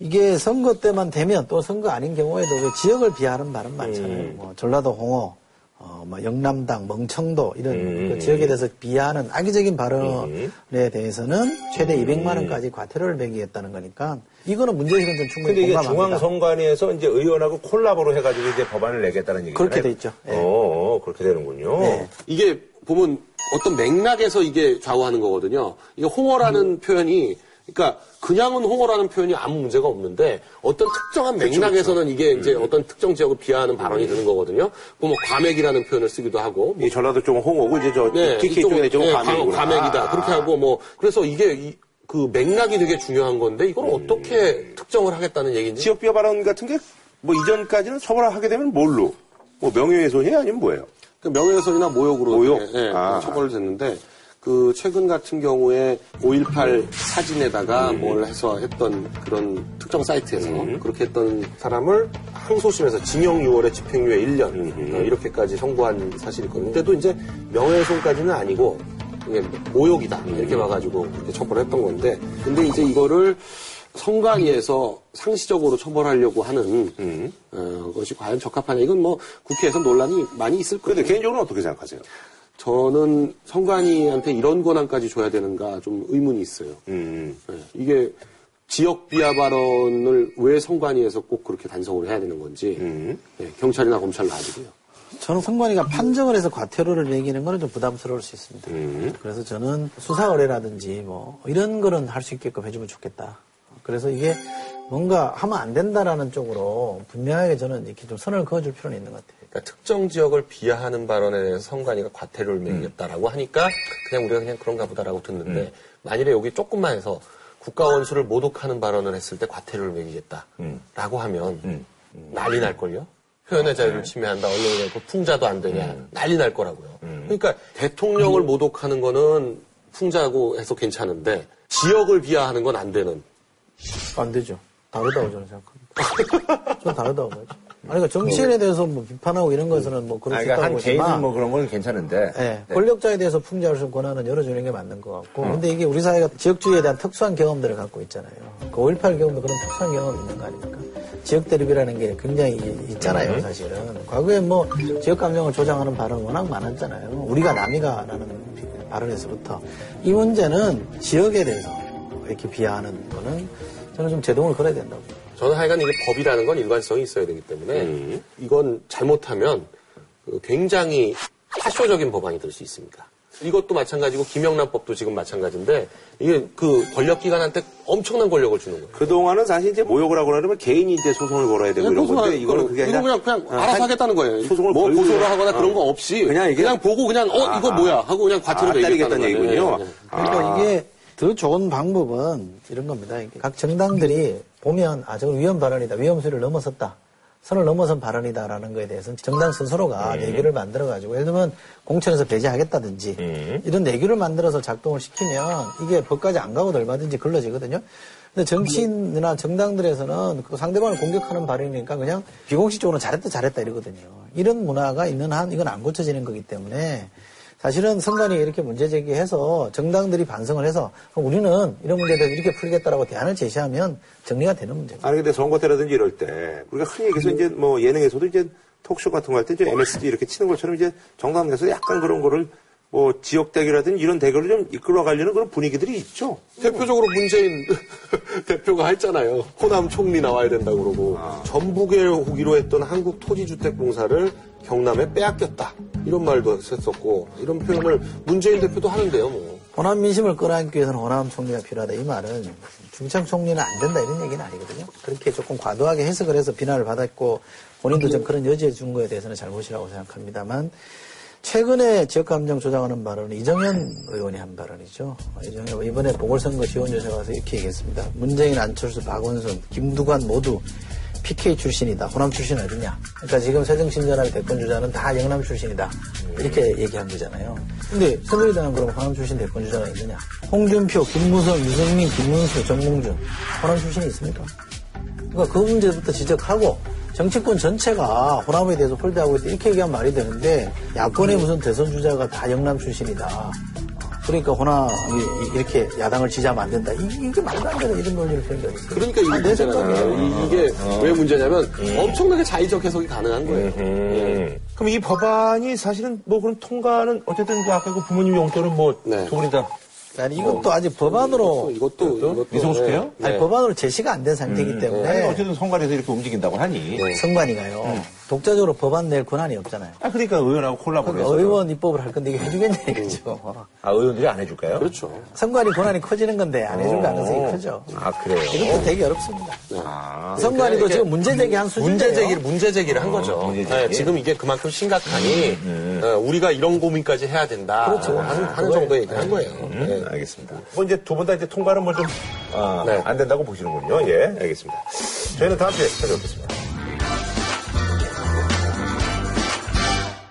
이게 선거 때만 되면 또 선거 아닌 경우에도 왜 지역을 비하하는 발언 많잖아요. 뭐 전라도 홍어, 어, 뭐 영남당, 멍청도 이런 그 지역에 대해서 비하하는 악의적인 발언에 대해서는 최대 200만 원까지 과태료를 매기겠다는 거니까 이거는 문제의식은 좀 충분히 근데 이게 공감합니다. 중앙선관위에서 이제 의원하고 콜라보로 해가지고 이제 법안을 내겠다는 얘기잖아요. 그렇게 돼 있죠. 예. 어, 그렇게 되는군요. 네. 이게 보면 어떤 맥락에서 이게 좌우하는 거거든요. 이게 홍어라는 표현이 그러니까 그냥은 홍어라는 표현이 아무 문제가 없는데 어떤 특정한 맥락에서는 이게 이제 어떤 특정 지역을 비하하는 발언이 되는 거거든요. 그뭐 과맥이라는 표현을 쓰기도 하고 뭐이 전라도 쪽은 홍어고 이제 저 네, TK 쪽에 좀 네, 과메기구나. 과- 과메기다. 그렇게 하고 뭐 그래서 이게 이- 그 맥락이 되게 중요한 건데 이걸 어떻게 특정을 하겠다는 얘기인지 지역 비하 발언 같은 게 뭐 이전까지는 처벌하게 되면 뭘로? 뭐 명예훼손이 아니면 뭐예요? 그 명예훼손이나 모욕으로 모욕? 이렇게, 예, 아. 처벌을 됐는데 그 최근 같은 경우에 5.18 사진에다가 음. 뭘 해서 했던 그런 특정 사이트에서 그렇게 했던 사람을 항소심에서 징역 6월에 집행유예 1년 음. 어, 이렇게까지 선고한 사실이 있거든요. 근데도 이제 명예훼손까지는 아니고 이게 모욕이다 음. 이렇게 와가지고 그렇게 처벌했던 건데 근데 이제 이거를 선관위에서 상시적으로 처벌하려고 하는 음. 어, 것이 과연 적합하냐 이건 뭐 국회에서 논란이 많이 있을 거예요. 그런데 개인적으로는 어떻게 생각하세요? 저는 선관위한테 이런 권한까지 줘야 되는가 좀 의문이 있어요. 음. 예, 이게 지역 비하 발언을 왜 선관위에서 꼭 그렇게 단속을 해야 되는 건지 음. 예, 경찰이나 검찰 놔두고요. 저는 선관위가 판정을 해서 과태료를 매기는 거는 좀 부담스러울 수 있습니다. 음. 그래서 저는 수사 의뢰라든지 뭐 이런 거는 할 수 있게끔 해주면 좋겠다. 그래서 이게 뭔가 하면 안 된다라는 쪽으로 분명하게 저는 이렇게 좀 선을 그어줄 필요는 있는 것 같아요. 그러니까 특정 지역을 비하하는 발언에 대해서 선관위가 과태료를 매기겠다라고 하니까 그냥 우리가 그냥 그런가 보다라고 듣는데 만일에 여기 조금만 해서 국가 원수를 모독하는 발언을 했을 때 과태료를 매기겠다라고 하면 난리 날걸요? 표현의 자유를 침해한다, 언론의 그 풍자도 안 되냐, 난리 날 거라고요. 그러니까 대통령을 모독하는 거는 풍자고 해서 괜찮은데 지역을 비하하는 건 안 되는. 안 되죠. 다르다고 저는 생각합니다. 좀 다르다고 봐요. 아니, 그러니까 정치인에 대해서 뭐 비판하고 이런 것은 뭐 그럴 수 그러니까 있다고 한 개인은 보지만 뭐 그런 건 괜찮은데. 예, 권력자에 대해서 풍자할 수 있는 권한은 열어주는 게 맞는 것 같고. 근데 이게 우리 사회가 지역주의에 대한 특수한 경험들을 갖고 있잖아요. 그 5.18 경험도 그런 특수한 경험이 있는 거 아닙니까? 지역 대립이라는 게 굉장히 있잖아요, 사실은. 과거에 뭐 지역 감정을 조장하는 발언 워낙 많았잖아요. 우리가 남이가라는 발언에서부터. 이 문제는 지역에 대해서 이렇게 비하하는 거는 저는 좀 제동을 걸어야 된다고. 저는 하여간 이게 법이라는 건 일관성이 있어야 되기 때문에 이건 잘못하면 그 굉장히 파쇼적인 법안이 될 수 있습니다. 이것도 마찬가지고 김영란법도 지금 마찬가지인데 이게 그 권력기관한테 엄청난 권력을 주는 거예요. 그 동안은 사실 이제 모욕을 하고 그러면 개인이 이제 소송을 걸어야 되고 이런 건데 이거는 그게 아니라 이거 그냥 그냥 어, 알아서 한- 하겠다는 거예요. 소송을 뭐 걸고 고소를 그냥- 하거나 그런 거 어. 없이 그냥 이게- 보고 그냥 어 이거 아, 뭐야 하고 그냥 과태료 아, 따르겠다는 거예요. 얘기군요. 네, 네. 그러니까 아. 이게 더 좋은 방법은 이런 겁니다. 각 정당들이 보면 아 저건 위험 발언이다, 위험수를 넘어섰다, 선을 넘어선 발언이다라는 거에 대해서는 정당 스스로가 내규를 만들어 가지고 예를 들면 공천에서 배제하겠다든지 이런 내규를 만들어서 작동을 시키면 이게 법까지 안 가고도 얼마든지 걸러지거든요. 근데 정치인이나 정당들에서는 그 상대방을 공격하는 발언이니까 그냥 비공식적으로 잘했다 잘했다 이러거든요. 이런 문화가 있는 한 이건 안 고쳐지는 거기 때문에 사실은 선관위 이렇게 문제 제기해서 정당들이 반성을 해서 우리는 이런 문제에 대해서 이렇게 풀겠다라고 대안을 제시하면 정리가 되는 문제입니다. 아니 근데 선거 때라든지 이럴 때 우리가 흔히 얘기해서 이제 뭐 예능에서도 이제 토크쇼 같은 거 할 때 이제 MSG 이렇게 치는 것처럼 이제 정당에서 약간 그런 거를 뭐 지역 대결이라든지 이런 대결을 좀 이끌어 가려는 그런 분위기들이 있죠. 대표적으로 문재인 대표가 했잖아요. 호남 총리 나와야 된다고 그러고 전북에 오기로 했던 한국 토지주택공사를 경남에 빼앗겼다. 이런 말도 했었고 이런 표현을 문재인 대표도 하는데요. 뭐. 호남 민심을 끌어안기 위해서는 호남 총리가 필요하다. 이 말은 중창 총리는 안 된다 이런 얘기는 아니거든요. 그렇게 조금 과도하게 해석을 해서 비난을 받았고 본인도 좀 그런 여지에 준 거에 대해서는 잘못이라고 생각합니다만 최근에 지역감정 조장하는 발언은 이정현 의원이 한 발언이죠. 이정현 이번에 보궐선거 지원 요새 와서 이렇게 얘기했습니다. 문재인, 안철수, 박원순, 김두관 모두 PK 출신이다. 호남 출신 어디냐? 그러니까 지금 새정신전환의 대권 주자는 다 영남 출신이다. 이렇게 얘기한 거잖아요. 근데 새누리당은 그럼 호남 출신 대권 주자가 있느냐? 홍준표, 김무성, 유승민, 김문수, 정몽준 호남 출신이 있습니까? 그러니까 그 문제부터 지적하고 정치권 전체가 호남에 대해서 홀대하고 있다 이렇게 얘기하면 말이 되는데 야권의 무슨 대선 주자가 다 영남 출신이다. 그러니까 호남이 이렇게 야당을 지지하면 안 된다. 이- 이게 말도 안 되는 이런 논리를 펴는 게 있어요. 그러니까 이게 아, 내 문제잖아요. 생각이에요. 이- 이게 왜 문제냐면 엄청나게 자의적 해석이 가능한 거예요. 음. 그럼 이 법안이 사실은 뭐 그런 통과는 어쨌든 그 아까 그 부모님 용돈은 뭐 네. 두 분이 다 아니, 이것도 아직 법안으로 이것도 이것도 미성숙해요? 네. 아니, 법안으로 제시가 안 된 상태이기 아니, 때문에 어쨌든 선관에서 이렇게 움직인다고 하니. 선관위가요. 독자적으로 법안 낼 권한이 없잖아요. 아, 그러니까 의원하고 콜라보를 그러니까 해서. 의원 입법을 할 건데 이게 해주겠냐 이거죠. 아, 의원들이 안 해줄까요? 그렇죠. 선관위 권한이 커지는 건데 안 해줄 어. 가능성이 크죠. 아, 그래요? 이것도 되게 어렵습니다. 아. 선관위도 이게 지금 문제 제기한 수준이에요. 문제 제기를 문제 제기를 한 거죠. 문제 제기. 네, 지금 이게 그만큼 심각하니 어, 우리가 이런 고민까지 해야 된다. 그렇죠. 하는, 하는 정도 얘기를 한 거예요. 네. 음, 알겠습니다. 뭐 이제 두 분 다 이제 통과는 뭐 좀, 아, 네. 안 된다고 보시는군요. 예, 알겠습니다. 저희는 다음 주에 찾아뵙겠습니다.